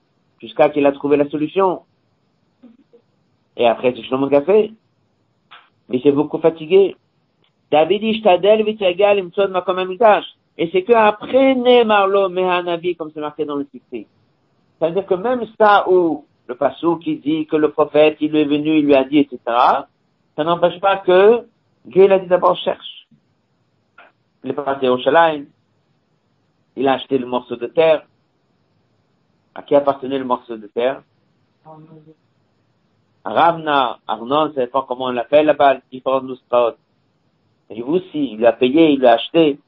jusqu'à qu'il a trouvé la solution et après c'est Shlomo Café il s'est beaucoup fatigué David Ishtadel Vityagal Imtsod Makom et c'est que après Mehanavi, comme c'est marqué dans le titre. C'est-à-dire que même ça où le passou qui dit que le prophète, il est venu, il lui a dit, etc., ça n'empêche pas que Dieu, il a dit d'abord cherche. Il est parti au Shalaim, il a acheté le morceau de terre. À qui appartenait le morceau de terre? Ravna, Arnon, ne savait pas comment on l'appelle là-bas, différents Et vous aussi, il l'a payé, il l'a acheté.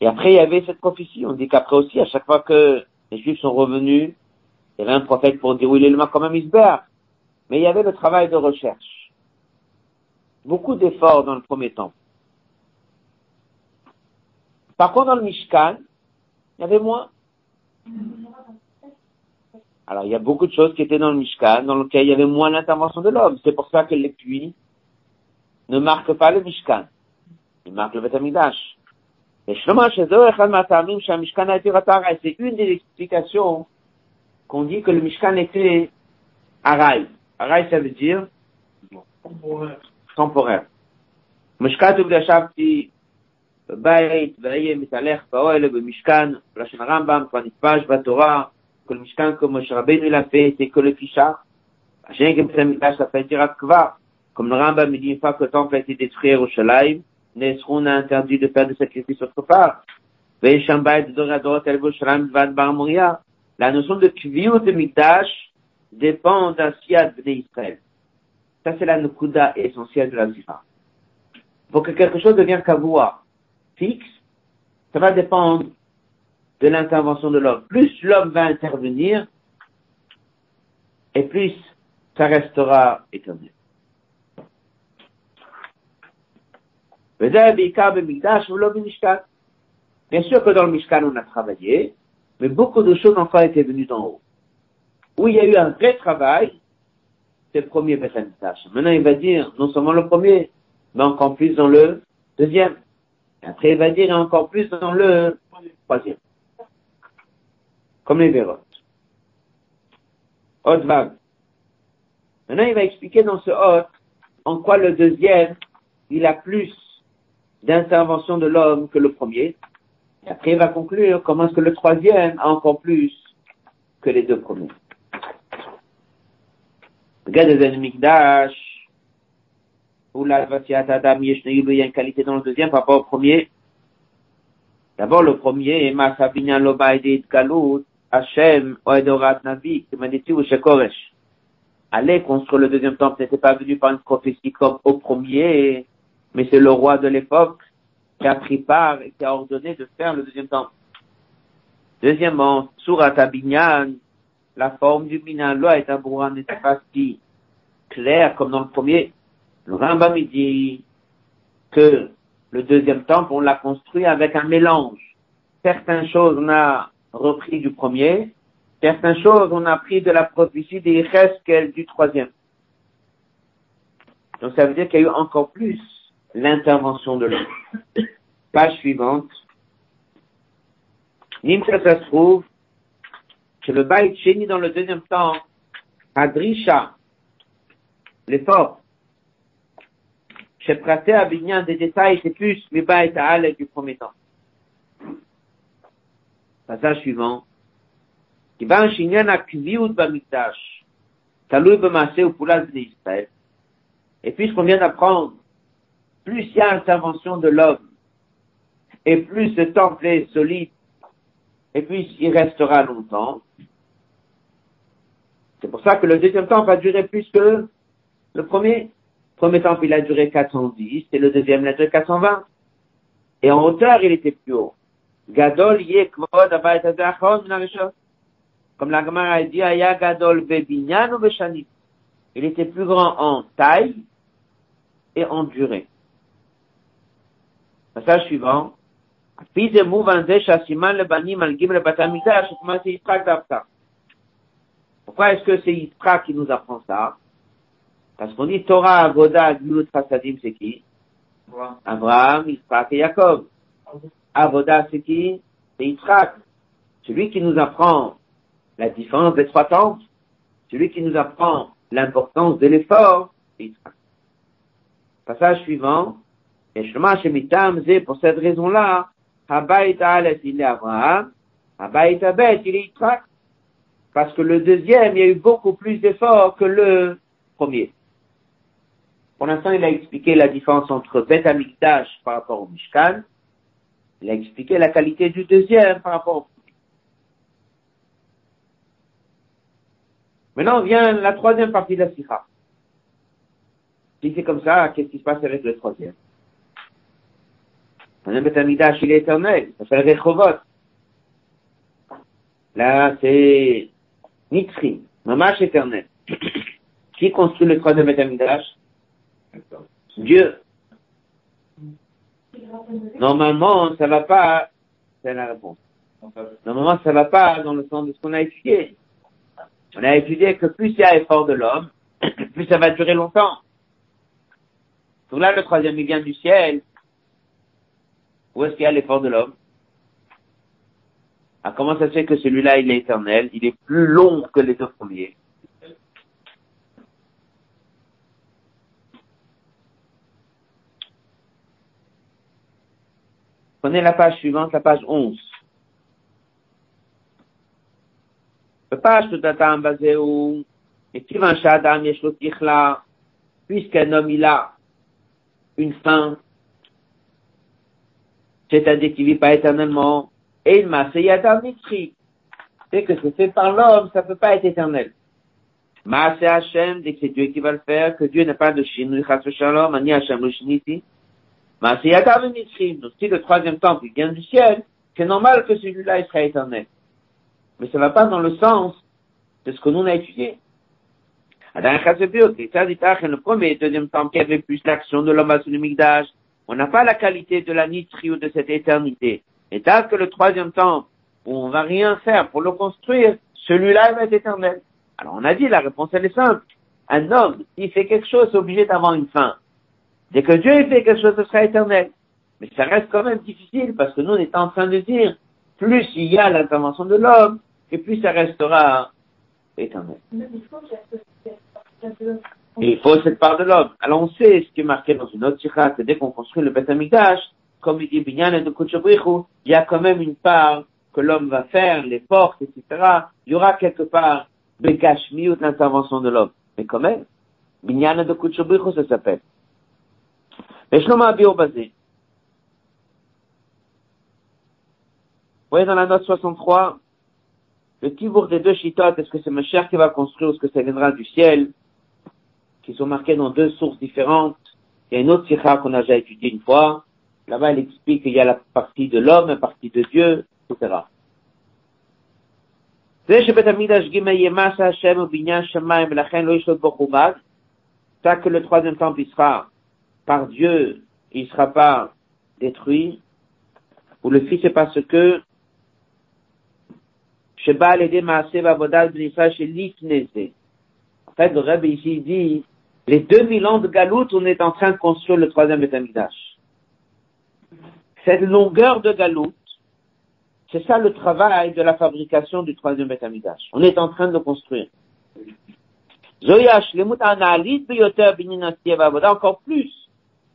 Et après, il y avait cette prophétie. On dit qu'après aussi, à chaque fois que les Juifs sont revenus, il y avait un prophète pour dire où il est le un misbère. Mais il y avait le travail de recherche. Beaucoup d'efforts dans le premier temps. Par contre, dans le Mishkan, il y avait moins. Alors, il y a beaucoup de choses qui étaient dans le Mishkan, dans lesquelles il y avait moins l'intervention de l'homme. C'est pour ça que les puits ne marquent pas le Mishkan. Ils marquent le Betamidash. C'est une des explications qu'on dit que le Mishkan était Araï. Araï, ça veut dire temporaire. Temporaire. Mishkan בבית, ואהיה מתהלך באוהל ובמשכן, בלשון הרמב"ם, כבר נתפש בתורה, כל משכן כמו שרבנו לפה, c'est que le fichard. השם כבית המקדש לפה דירת כבר, comme le Rambam dit une fois que le temple a été détruit à Yerushalayim, Nesrun a interdit de faire des sacrifices autre part. La notion de kviyut de Mikdash dépend d'un siad de Israël. Ça, c'est la nukuda essentielle de la zira. Pour que quelque chose devienne kavua, fixe, ça va dépendre de l'intervention de l'homme. Plus l'homme va intervenir, et plus ça restera éternel. Bien sûr que dans le Mishkan, on a travaillé, mais beaucoup de choses encore étaient venues d'en haut. Où il y a eu un vrai travail, c'est le premier Beth Maintenant, il va dire non seulement le premier, mais encore plus dans le deuxième. Après, il va dire encore plus dans le troisième. Comme les vérotes. Hot Maintenant, il va expliquer dans ce hot en quoi le deuxième, il a plus d'intervention de l'homme que le premier. Et après, il va conclure comment est-ce que le troisième a encore plus que les deux premiers. Regardez les la Adam il y a une qualité dans le deuxième par rapport au premier. D'abord, le premier, Masa Binyan Loba Galut, Hashem, Oedorat Navi, ou Shekoresh. Aller construire le deuxième temple n'était pas venu par une prophétie comme au premier, mais c'est le roi de l'époque qui a pris part et qui a ordonné de faire le deuxième temple. Deuxièmement, Surat Abinyan, la forme du Binyan, loi est un n'était pas si clair comme dans le premier. Le Rambam dit que le deuxième temple, on l'a construit avec un mélange. Certaines choses on a repris du premier, certaines choses on a pris de la prophétie des qu'elle du troisième. Donc ça veut dire qu'il y a eu encore plus l'intervention de l'homme. Page suivante. Nimsa, ça se trouve que le Baït Sheni dans le deuxième temps, Adrisha, l'effort, Shepraté Avignan des détails, c'est plus Miba et Ta'al du premier temps. Passage suivant. Kiban Shinyan Akviut Bamikdash. Talou Bamase ou Israël. Et puisqu'on vient d'apprendre, plus il y a intervention de l'homme, et plus ce temple est solide, et plus il restera longtemps. C'est pour ça que le deuxième temps va durer plus que le premier. Premier temple, il a duré 410, et le deuxième, il a duré 420. Et en hauteur, il était plus haut. Gadol Comme la Gemara a dit, Aya Gadol Il était plus grand en taille et en durée. Passage suivant. Pourquoi est-ce que c'est Yitzhak qui nous apprend ça? Parce qu'on dit Torah, Avoda, Glut, Fasadim, c'est qui Abraham, Yitzhak et Jacob. Avoda, c'est qui C'est Yitzhak. Celui qui nous apprend la différence des trois temples, celui qui nous apprend l'importance de l'effort, c'est Yitzhak. Passage suivant. Et pour cette raison-là, Habayit Aleph, il est Abraham. Habayit Abet, il est Yitzhak. Parce que le deuxième, il y a eu beaucoup plus d'efforts que le premier. Pour l'instant, il a expliqué la différence entre Bet Amikdash par rapport au Mishkan. Il a expliqué la qualité du deuxième par rapport au. Maintenant vient la troisième partie de la Sikha. Si c'est comme ça, qu'est-ce qui se passe avec le troisième? Un Betamidash, il est éternel. Ça s'appelle Rechovot. Là, c'est Nitzri, Mamash éternel. Qui construit le troisième Betamidash Dieu. Normalement, ça va pas, c'est la réponse. Normalement, ça va pas dans le sens de ce qu'on a étudié. On a étudié que plus il y a effort de l'homme, plus ça va durer longtemps. Donc là, le troisième, il vient du ciel, où est-ce qu'il y a l'effort de l'homme? Ah, Comment ça se fait que celui-là, il est éternel? Il est plus long que les deux premiers. Prenez la page suivante, la page 11. La page tout à basé où, et puisqu'un homme il a une fin, c'est-à-dire qu'il vit pas éternellement, et il m'a fait Mitri. C'est que c'est fait par l'homme, ça peut pas être éternel. Maasé Hachem, dès que c'est Dieu qui va le faire, que Dieu n'a pas de chas shalom, ani Hachem le shiniti. Maasé Yadav Mitri. Donc si le troisième temple vient du ciel, c'est normal que celui-là, il sera éternel. Mais ça va pas dans le sens de ce que nous on a étudié. Le premier et deuxième temple qui avait plus l'action de l'homme à son on n'a pas la qualité de la nitri ou de cette éternité. Et tel que le troisième temps, où on va rien faire pour le construire, celui-là va être éternel. Alors on a dit, la réponse elle est simple. Un homme, s'il fait quelque chose, c'est obligé d'avoir une fin. Dès que Dieu fait quelque chose, ce sera éternel. Mais ça reste quand même difficile parce que nous, on est en train de dire, plus il y a l'intervention de l'homme, et plus ça restera éternel. Et il faut cette part de l'homme. Alors on sait ce qui est marqué dans une autre sikha, c'est dès qu'on construit le Beth Amikdash, comme il dit Binyan et de il y a quand même une part que l'homme va faire, les portes, etc. Il y aura quelque part Bekashmi ou l'intervention de l'homme. Mais quand même, Binyan de Kuchabrichu, ça s'appelle. Mais Shlomo Abio basé. Vous voyez dans la note 63, le tibour des deux chitotes, est-ce que c'est Machère qui va construire ou est-ce que ça viendra du ciel, qui sont marqués dans deux sources différentes. Il y a une autre sikha qu'on a déjà étudiée une fois. Là-bas, elle explique qu'il y a la partie de l'homme, la partie de Dieu, etc. Ça que le troisième temple sera par Dieu, il ne sera pas détruit, ou le fils, c'est parce que Shebal et En fait, le Rebbe ici dit, les 2000 ans de Galoute, on est en train de construire le troisième Betamidash. Cette longueur de Galoute, c'est ça le travail de la fabrication du troisième Betamidash. On est en train de le construire. Encore plus,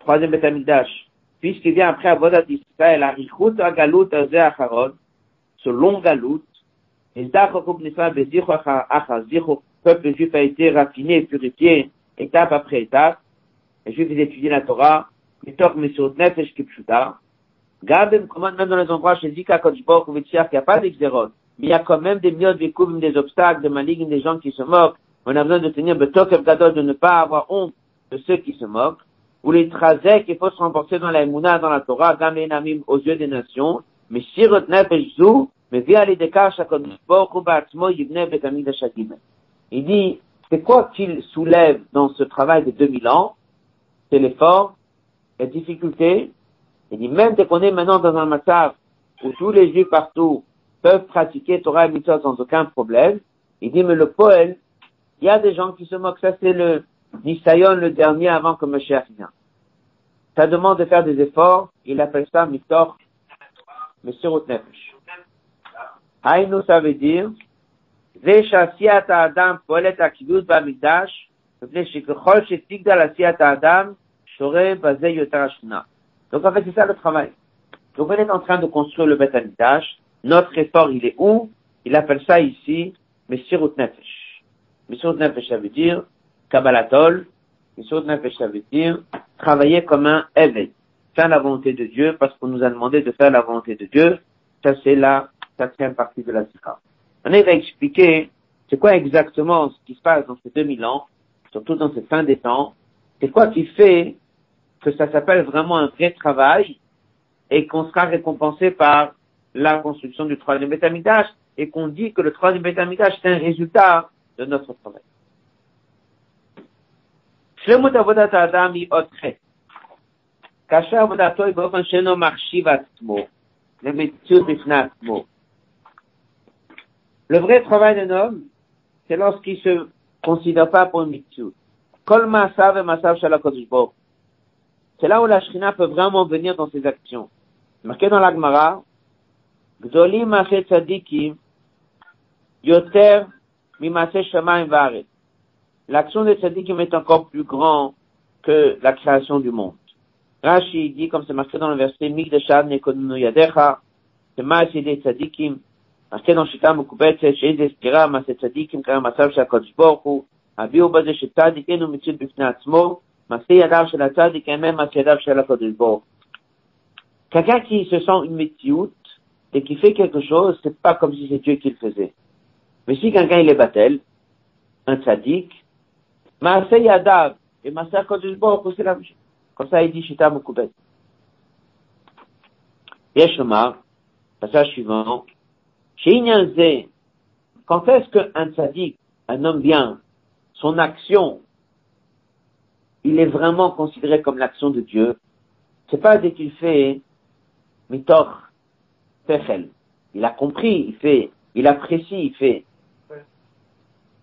Troisième Beth Puisqu'il vient après Avodat Israël, Arichut Agalut Azeh Acharon, ce long Galut, et Dachokub Nisra Bezichu Achazichu, peuple juif a été raffiné et purifié, étape après étape. Les juifs, étudient la Torah, les Mitok Mesirut Nefesh Kipshuta. Gabem commande même dans les endroits chez Zika, Kochbok ou Vetchiach, qu'il n'y a pas d'exéron. Mais il y a quand même des miodes, des couvres, des obstacles, des malignes, des gens qui se moquent, on a besoin de tenir Betokev Gadol, de ne pas avoir honte de ceux qui se moquent. Ou les trazek, il faut se renforcer dans la Emouna, dans la Torah, Gam Namim, aux yeux des nations. Mais Sirut Nefesh Zou, il dit, c'est quoi qu'il soulève dans ce travail de 2000 ans? C'est l'effort, la difficulté. Il dit, même dès qu'on est maintenant dans un massacre où tous les juifs partout peuvent pratiquer Torah et Mitzvah sans aucun problème, il dit, mais le poète, il y a des gens qui se moquent. Ça, c'est le Nisayon, le dernier avant que Moshe Afina. Ça demande de faire des efforts. Il appelle ça Mitor, Mesirut Nefesh. Haïnou, ça veut dire, Veshasiat Adam, Polet Akidut Bamikdash, Veshikchol Shetigdal Asiat Adam, Shore Bazé Yotarashna. Donc, en fait, c'est ça le travail. Donc, on est en train de construire le Beth Notre effort, il est où? Il appelle ça ici, Mesirut Nefesh. Messirut Nefesh, ça veut dire Kabbalatol. Messirut Nefesh, ça veut dire travailler comme un Eved. Faire la volonté de Dieu parce qu'on nous a demandé de faire la volonté de Dieu. Ça, c'est la quatrième partie de la Sikha. On va expliquer c'est quoi exactement ce qui se passe dans ces 2000 ans, surtout dans cette fin des temps, c'est quoi qui fait que ça s'appelle vraiment un vrai travail et qu'on sera récompensé par la construction du troisième Betamidash et qu'on dit que le troisième Betamidash c'est un résultat de notre travail. Le vrai travail d'un homme, c'est lorsqu'il se considère pas pour une mitzvah. C'est là où la Shrina peut vraiment venir dans ses actions. Marqué dans l'Agmara, Gdolim Yoter L'action des tzadikim est encore plus grande que la création du monde. Rashi dit, comme c'est marqué dans le verset, Migdashad nekonunu yadecha, c'est maase des tzadikim, marqué dans שיטה מקובצת שאיזה סתירה מעשה צדיקים קיים מצב שהקדוש ברוך הוא הביאו בזה שצדיק אינו מציאות בפני עצמו, מעשה ידיו של הצדיק אינם מעשה ידיו של הקדוש ברוך Quelqu'un qui se sent une métioute et qui fait quelque chose, c'est pas comme si c'est Dieu qui le faisait. Mais si quelqu'un il est battel, un tzaddik, Maaseh Yadav et Maaseh Kodesh Baruch c'est la même. Comme ça il dit Shita Mukubet. Yesh Lomar, passage suivant, chez quand est-ce qu'un tzaddik, un homme bien, son action, il est vraiment considéré comme l'action de Dieu, c'est pas dès qu'il fait mitor, fechel. Il a compris, il fait, il apprécie, il fait.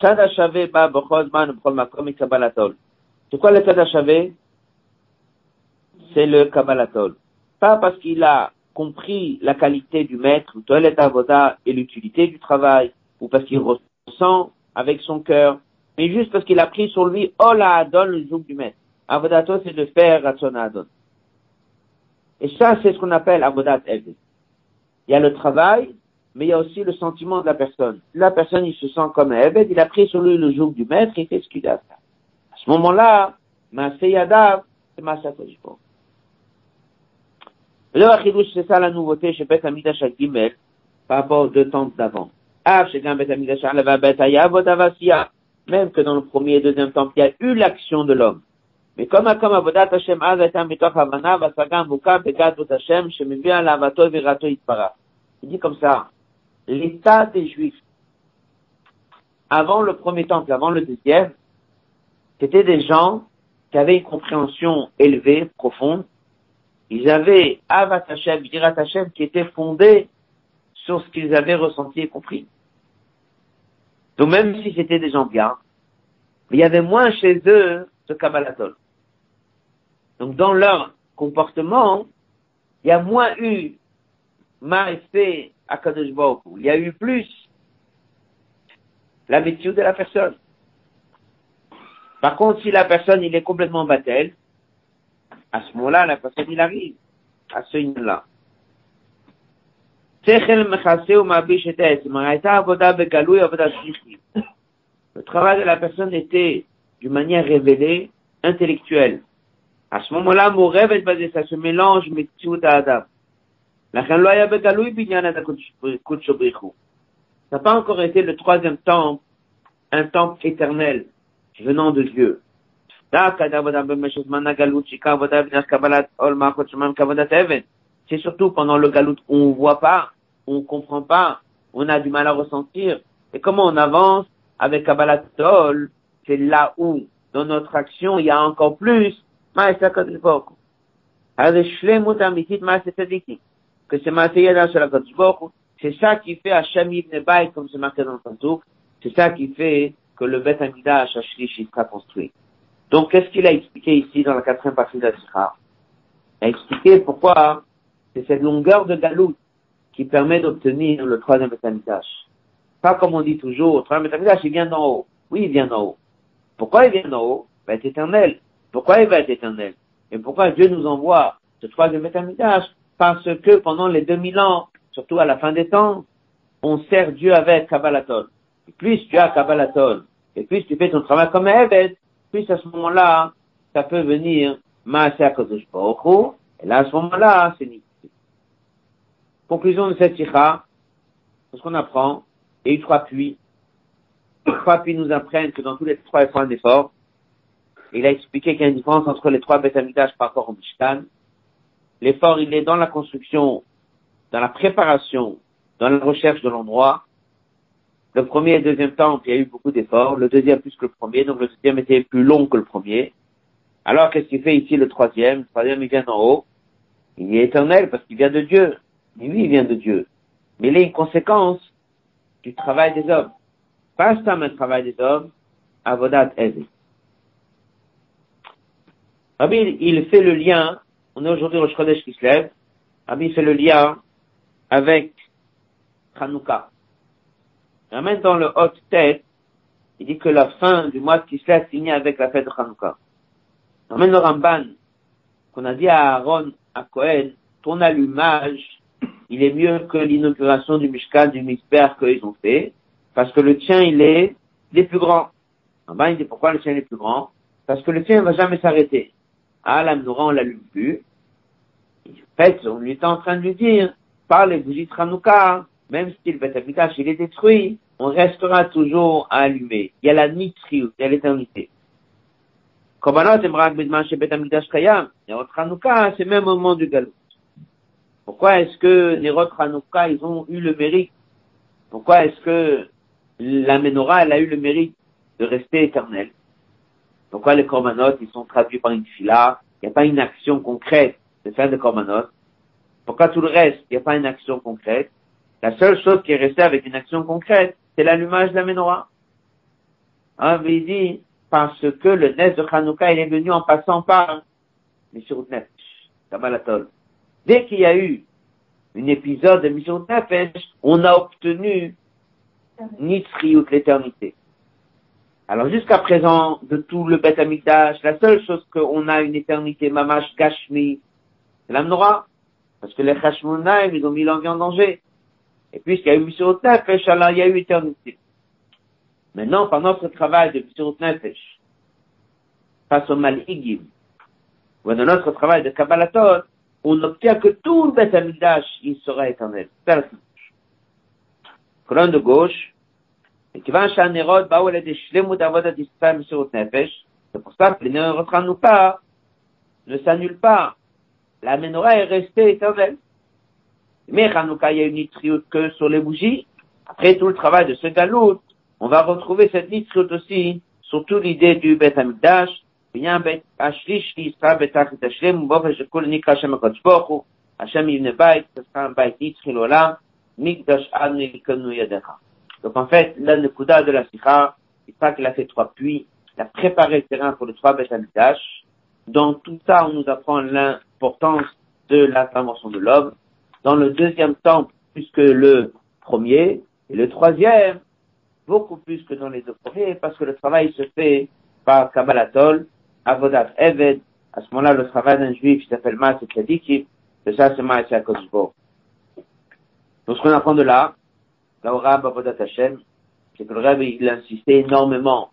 C'est quoi le Kadashavé C'est le Kabbalatol. Pas parce qu'il a compris la qualité du maître, et l'utilité du travail, ou parce qu'il ressent avec son cœur, mais juste parce qu'il a pris sur lui oh Ola Adon, le joug du maître. Avodato, c'est de faire Ratson Adon. Et ça, c'est ce qu'on appelle Avodat Eved. Il y a le travail, mais il y a aussi le sentiment de la personne. La personne, il se sent comme Ebed, il a pris sur lui le joug du maître, il fait ce qu'il a fait. À ce moment-là, Maaseyadav, c'est Maasakodjibo. Le Achidouche, c'est ça la nouveauté chez Bet Amidash Gimel, par rapport aux deux temples d'avant. Ah, Même que dans le premier et deuxième temple, il y a eu l'action de l'homme. Mais comme comme avodat Hashem az était mitoch havana vasaga muka begat vot Hashem shemivia lavato virato itpara. Il dit comme ça l'état des Juifs, avant le premier temple, avant le deuxième, c'était des gens qui avaient une compréhension élevée, profonde. Ils avaient Avat Hashem, qui était fondé sur ce qu'ils avaient ressenti et compris. Donc même si c'était des gens bien, il y avait moins chez eux ce Kabbalatol. Donc dans leur comportement, il y a moins eu fait à Kadosh Il y a eu plus l'habitude de la personne. Par contre, si la personne, il est complètement battel, à ce moment-là, la personne, il arrive à ce niveau-là. Le travail de la personne était d'une manière révélée, intellectuelle. À ce moment-là, mon rêve est basé, ça se mélange, mais à Adam. Ça n'a pas encore été le troisième temple, un temple éternel, venant de Dieu. C'est surtout pendant le galout on voit pas, on comprend pas, on a du mal à ressentir. Et comment on avance avec Kabbalat Tol, c'est là où, dans notre action, il y a encore plus, que c'est Maaseyada sur la c'est ça qui fait Hachem Ibn Bay, comme c'est marqué dans le Tantouk, c'est ça qui fait que le Beth Amidash Hashlish sera construit. Donc, qu'est-ce qu'il a expliqué ici dans la quatrième partie de la Sikha? Il a expliqué pourquoi c'est cette longueur de galoute qui permet d'obtenir le troisième Beth Amidash. Pas comme on dit toujours, le troisième Beth Amidash, il vient d'en haut. Oui, il vient d'en haut. Pourquoi il vient d'en haut? Il va être éternel. Pourquoi il va être éternel? Et pourquoi Dieu nous envoie ce troisième Beth Amidash parce que pendant les 2000 ans, surtout à la fin des temps, on sert Dieu avec Kabbalatol. Et plus tu as Kabbalatol, et plus tu fais ton travail comme Ebed, plus à ce moment-là, ça peut venir Maaseh Kodesh et là, à ce moment-là, c'est nickel. Conclusion de cette sikha, ce qu'on apprend, et eu trois puits. Trois puits nous apprennent que dans tous les trois points d'effort, il a expliqué qu'il y a une différence entre les trois bêtes par rapport au Mishkan, L'effort, il est dans la construction, dans la préparation, dans la recherche de l'endroit. Le premier et le deuxième temps, il y a eu beaucoup d'efforts. Le deuxième plus que le premier, donc le deuxième était plus long que le premier. Alors, qu'est-ce qu'il fait ici le troisième? Le troisième, il vient d'en haut. Il est éternel parce qu'il vient de Dieu. Mais lui, il vient de Dieu. Mais il est une conséquence du travail des hommes. Pas ça, un travail des hommes, avodat aide. Rabbi, il fait le lien on est aujourd'hui au Shkodesh qui se lève. Rabbi fait le lien avec Hanouka. Même dans le haute tête, il dit que la fin du mois de Kislev finit avec la fête de Hanouka. Même le Ramban, qu'on a dit à Aaron, à Cohen, ton allumage, il est mieux que l'inauguration du Mishkan, du Misper qu'ils ont fait, parce que le tien, il est, il est plus grand. Ramban, il dit pourquoi le tien est plus grand? Parce que le tien ne va jamais s'arrêter. Ah, la menorah, on l'allume plus. En fait, on lui est en train de lui dire, par les bougies Tranouka, même si le Beth il est détruit, on restera toujours à allumer. Il y a la nitriut, il y a l'éternité. Korbanot emrak bidman chez Beth Amikdash Kayam. Nerot Tranouka, c'est même au moment du galop. Pourquoi est-ce que Nerot Tranouka, ils ont eu le mérite? Pourquoi est-ce que la menorah, elle a eu le mérite de rester éternelle? Pourquoi les korbanot, ils sont traduits par une fila Il n'y a pas une action concrète de faire des korbanot. Pourquoi tout le reste, il n'y a pas une action concrète La seule chose qui est restée avec une action concrète, c'est l'allumage de la menorah. Hein, il dit, parce que le Nes de Hanouka, il est venu en passant par Mishurut Nefesh, Kabbalatol. Dès qu'il y a eu un épisode de Mishurut Nefesh, on a obtenu Nitzriut, l'éternité. Alors jusqu'à présent, de tout le Beth Amikdash, la seule chose qu'on a une éternité, Mamash Gashmi, c'est la Parce que les Hashmonaim, ils ont mis l'envie en danger. Et puisqu'il y a eu Messirut Nefesh, alors il y a eu éternité. Maintenant, par notre travail de Messirut Nefesh, face au Malhigim, ou dans notre travail de Kabbalaton, on obtient que tout le Beth Amidash, il sera éternel. Colonne de gauche, c'est pour ça que les ne pas, ne s'annulent pas. La menorah est restée éternelle. Mais Hanouka, il y a une nitriote que sur les bougies. Après tout le travail de ce galout, on va retrouver cette nitriote aussi, surtout l'idée du Bet Hamikdash, bien Bet Ashlish, qui sera Bet Hashem, Bof Eshekul Nikra Hashem Baruch Hashem Yivne Bait, ce sera un Bait Nitril Olam, Mikdash Anu Yikonu Yadecha. Donc en fait, là, le Kouda de la Sikha, c'est pas qu'il a fait trois puits, il a préparé le terrain pour le trois Hamikdash. Dans tout ça, on nous apprend l'importance de l'intervention de l'homme, dans le deuxième temple plus que le premier, et le troisième beaucoup plus que dans les deux premiers, parce que le travail se fait par Kabbalatol, Avodat Eved, à ce moment-là, le travail d'un juif qui s'appelle Maas et Tzadikim, et ça, c'est Maas et. Donc, ce qu'on apprend de là, là au Rab Avodat Hashem, c'est que le Rab, il insistait énormément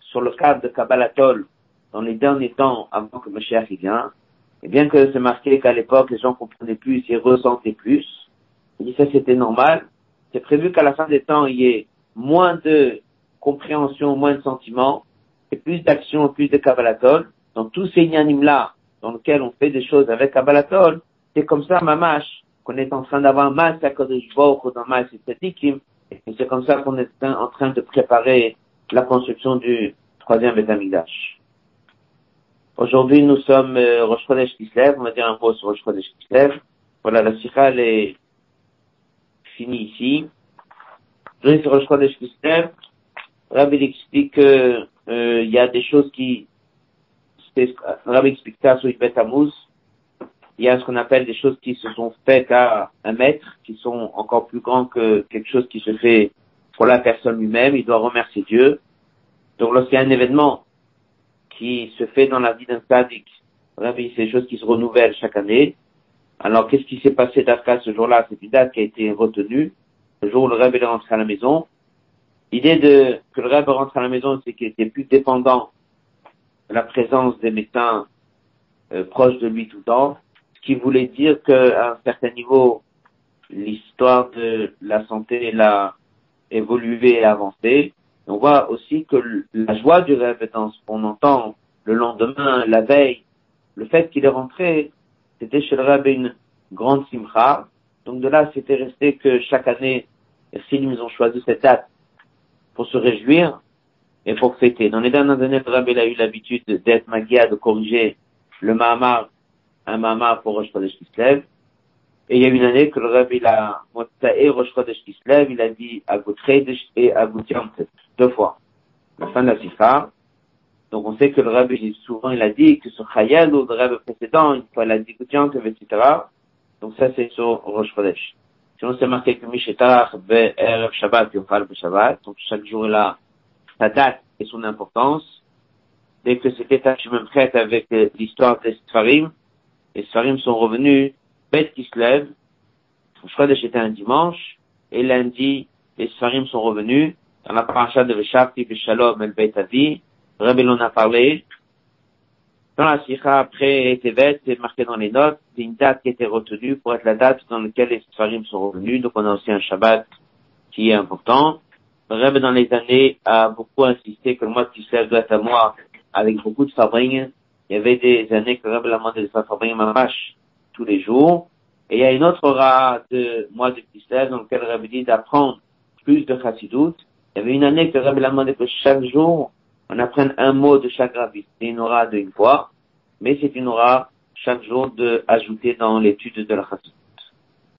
sur le cadre de Kabbalatol dans les derniers temps avant que Mashiach y vient, et bien que c'est marqué qu'à l'époque, les gens comprenaient plus et ressentaient plus, il dit ça c'était normal. C'est prévu qu'à la fin des temps, il y ait moins de compréhension, moins de sentiments, et plus d'action, plus de kabbalatol. Dans tous ces inanimes-là, dans lesquels on fait des choses avec kabbalatol, c'est comme ça, mamash, qu'on est en train d'avoir un masse à Kodesh ou dans masse et c'est comme ça qu'on est en train de préparer la construction du troisième Betamigdash. Aujourd'hui, nous sommes euh, Rosh Chodesh Kislev, on va dire un mot sur Rosh Chodesh Kislev. Voilà, la sikha, est finie ici. Aujourd'hui, sur Rosh Chodesh Kislev, Rabbi explique qu'il euh, y a des choses qui... Rabbi explique ça sur Ibet Il y a ce qu'on appelle des choses qui se sont faites à un mètre, qui sont encore plus grands que quelque chose qui se fait pour la personne lui-même. Il doit remercier Dieu. Donc lorsqu'il y a un événement qui se fait dans la vie d'un sadique. C'est des choses qui se renouvellent chaque année. Alors, qu'est-ce qui s'est passé d'Afka ce jour-là? C'est une date qui a été retenue. Le jour où le Rabbi est rentré à la maison. L'idée de que le Rabbi rentre à la maison, c'est qu'il était plus dépendant de la présence des médecins euh, proches de lui tout le temps. Qui voulait dire qu'à un certain niveau, l'histoire de la santé l'a évolué et avancé on voit aussi que la joie du rêve dans ce qu'on entend le lendemain, la veille, le fait qu'il est rentré, c'était chez le rêve une grande simcha. Donc de là, c'était resté que chaque année, les ils ont choisi cette date pour se réjouir et pour fêter. Dans les dernières années, le Rabbi a eu l'habitude d'être magia, de corriger le Mahamar, un Mahamar pour Rosh Chodesh Kislev. Et il y a une année que le Rabbi a, et Rosh Chodesh Kislev, il a dit à et à deux fois. La fin de la Sikha. Donc on sait que le Rabbi, souvent il a dit que sur Chayel ou le Rabbi précédent, une fois il a dit etc. Donc ça c'est sur Rosh Chodesh. Sinon c'est marqué que Mishetarach Erev Shabbat Yofal Shabbat. Donc chaque jour il a sa date et son importance. Dès que c'était prête avec l'histoire des Sfarim, les Sfarim sont revenus, bête qui se lève, Chodesh était un dimanche, et lundi, les Sfarim sont revenus, dans la paracha de Veshavti Beshalom El Beit Avi, Rabbi l'en a parlé. Dans la sikha après Tevet, c'est marqué dans les notes, c'est une date qui était retenue pour être la date dans laquelle les Sfarim sont revenus. Donc on a aussi un Shabbat qui est important. Le dans les années a beaucoup insisté que le mois de Kislev doit être un mois avec beaucoup de Fabring. Il y avait des années que le Rebbe l'a demandé de faire Fabring Mamash tous les jours. Et il y a une autre aura de mois de Kislev dans lequel le Rebbe dit d'apprendre plus de Chassidut il y avait une année que Rabbi l'a demandé que chaque jour, on apprenne un mot de chaque rabbi. C'est une aura d'une fois, mais c'est une aura chaque jour de ajouter dans l'étude de la chassidut.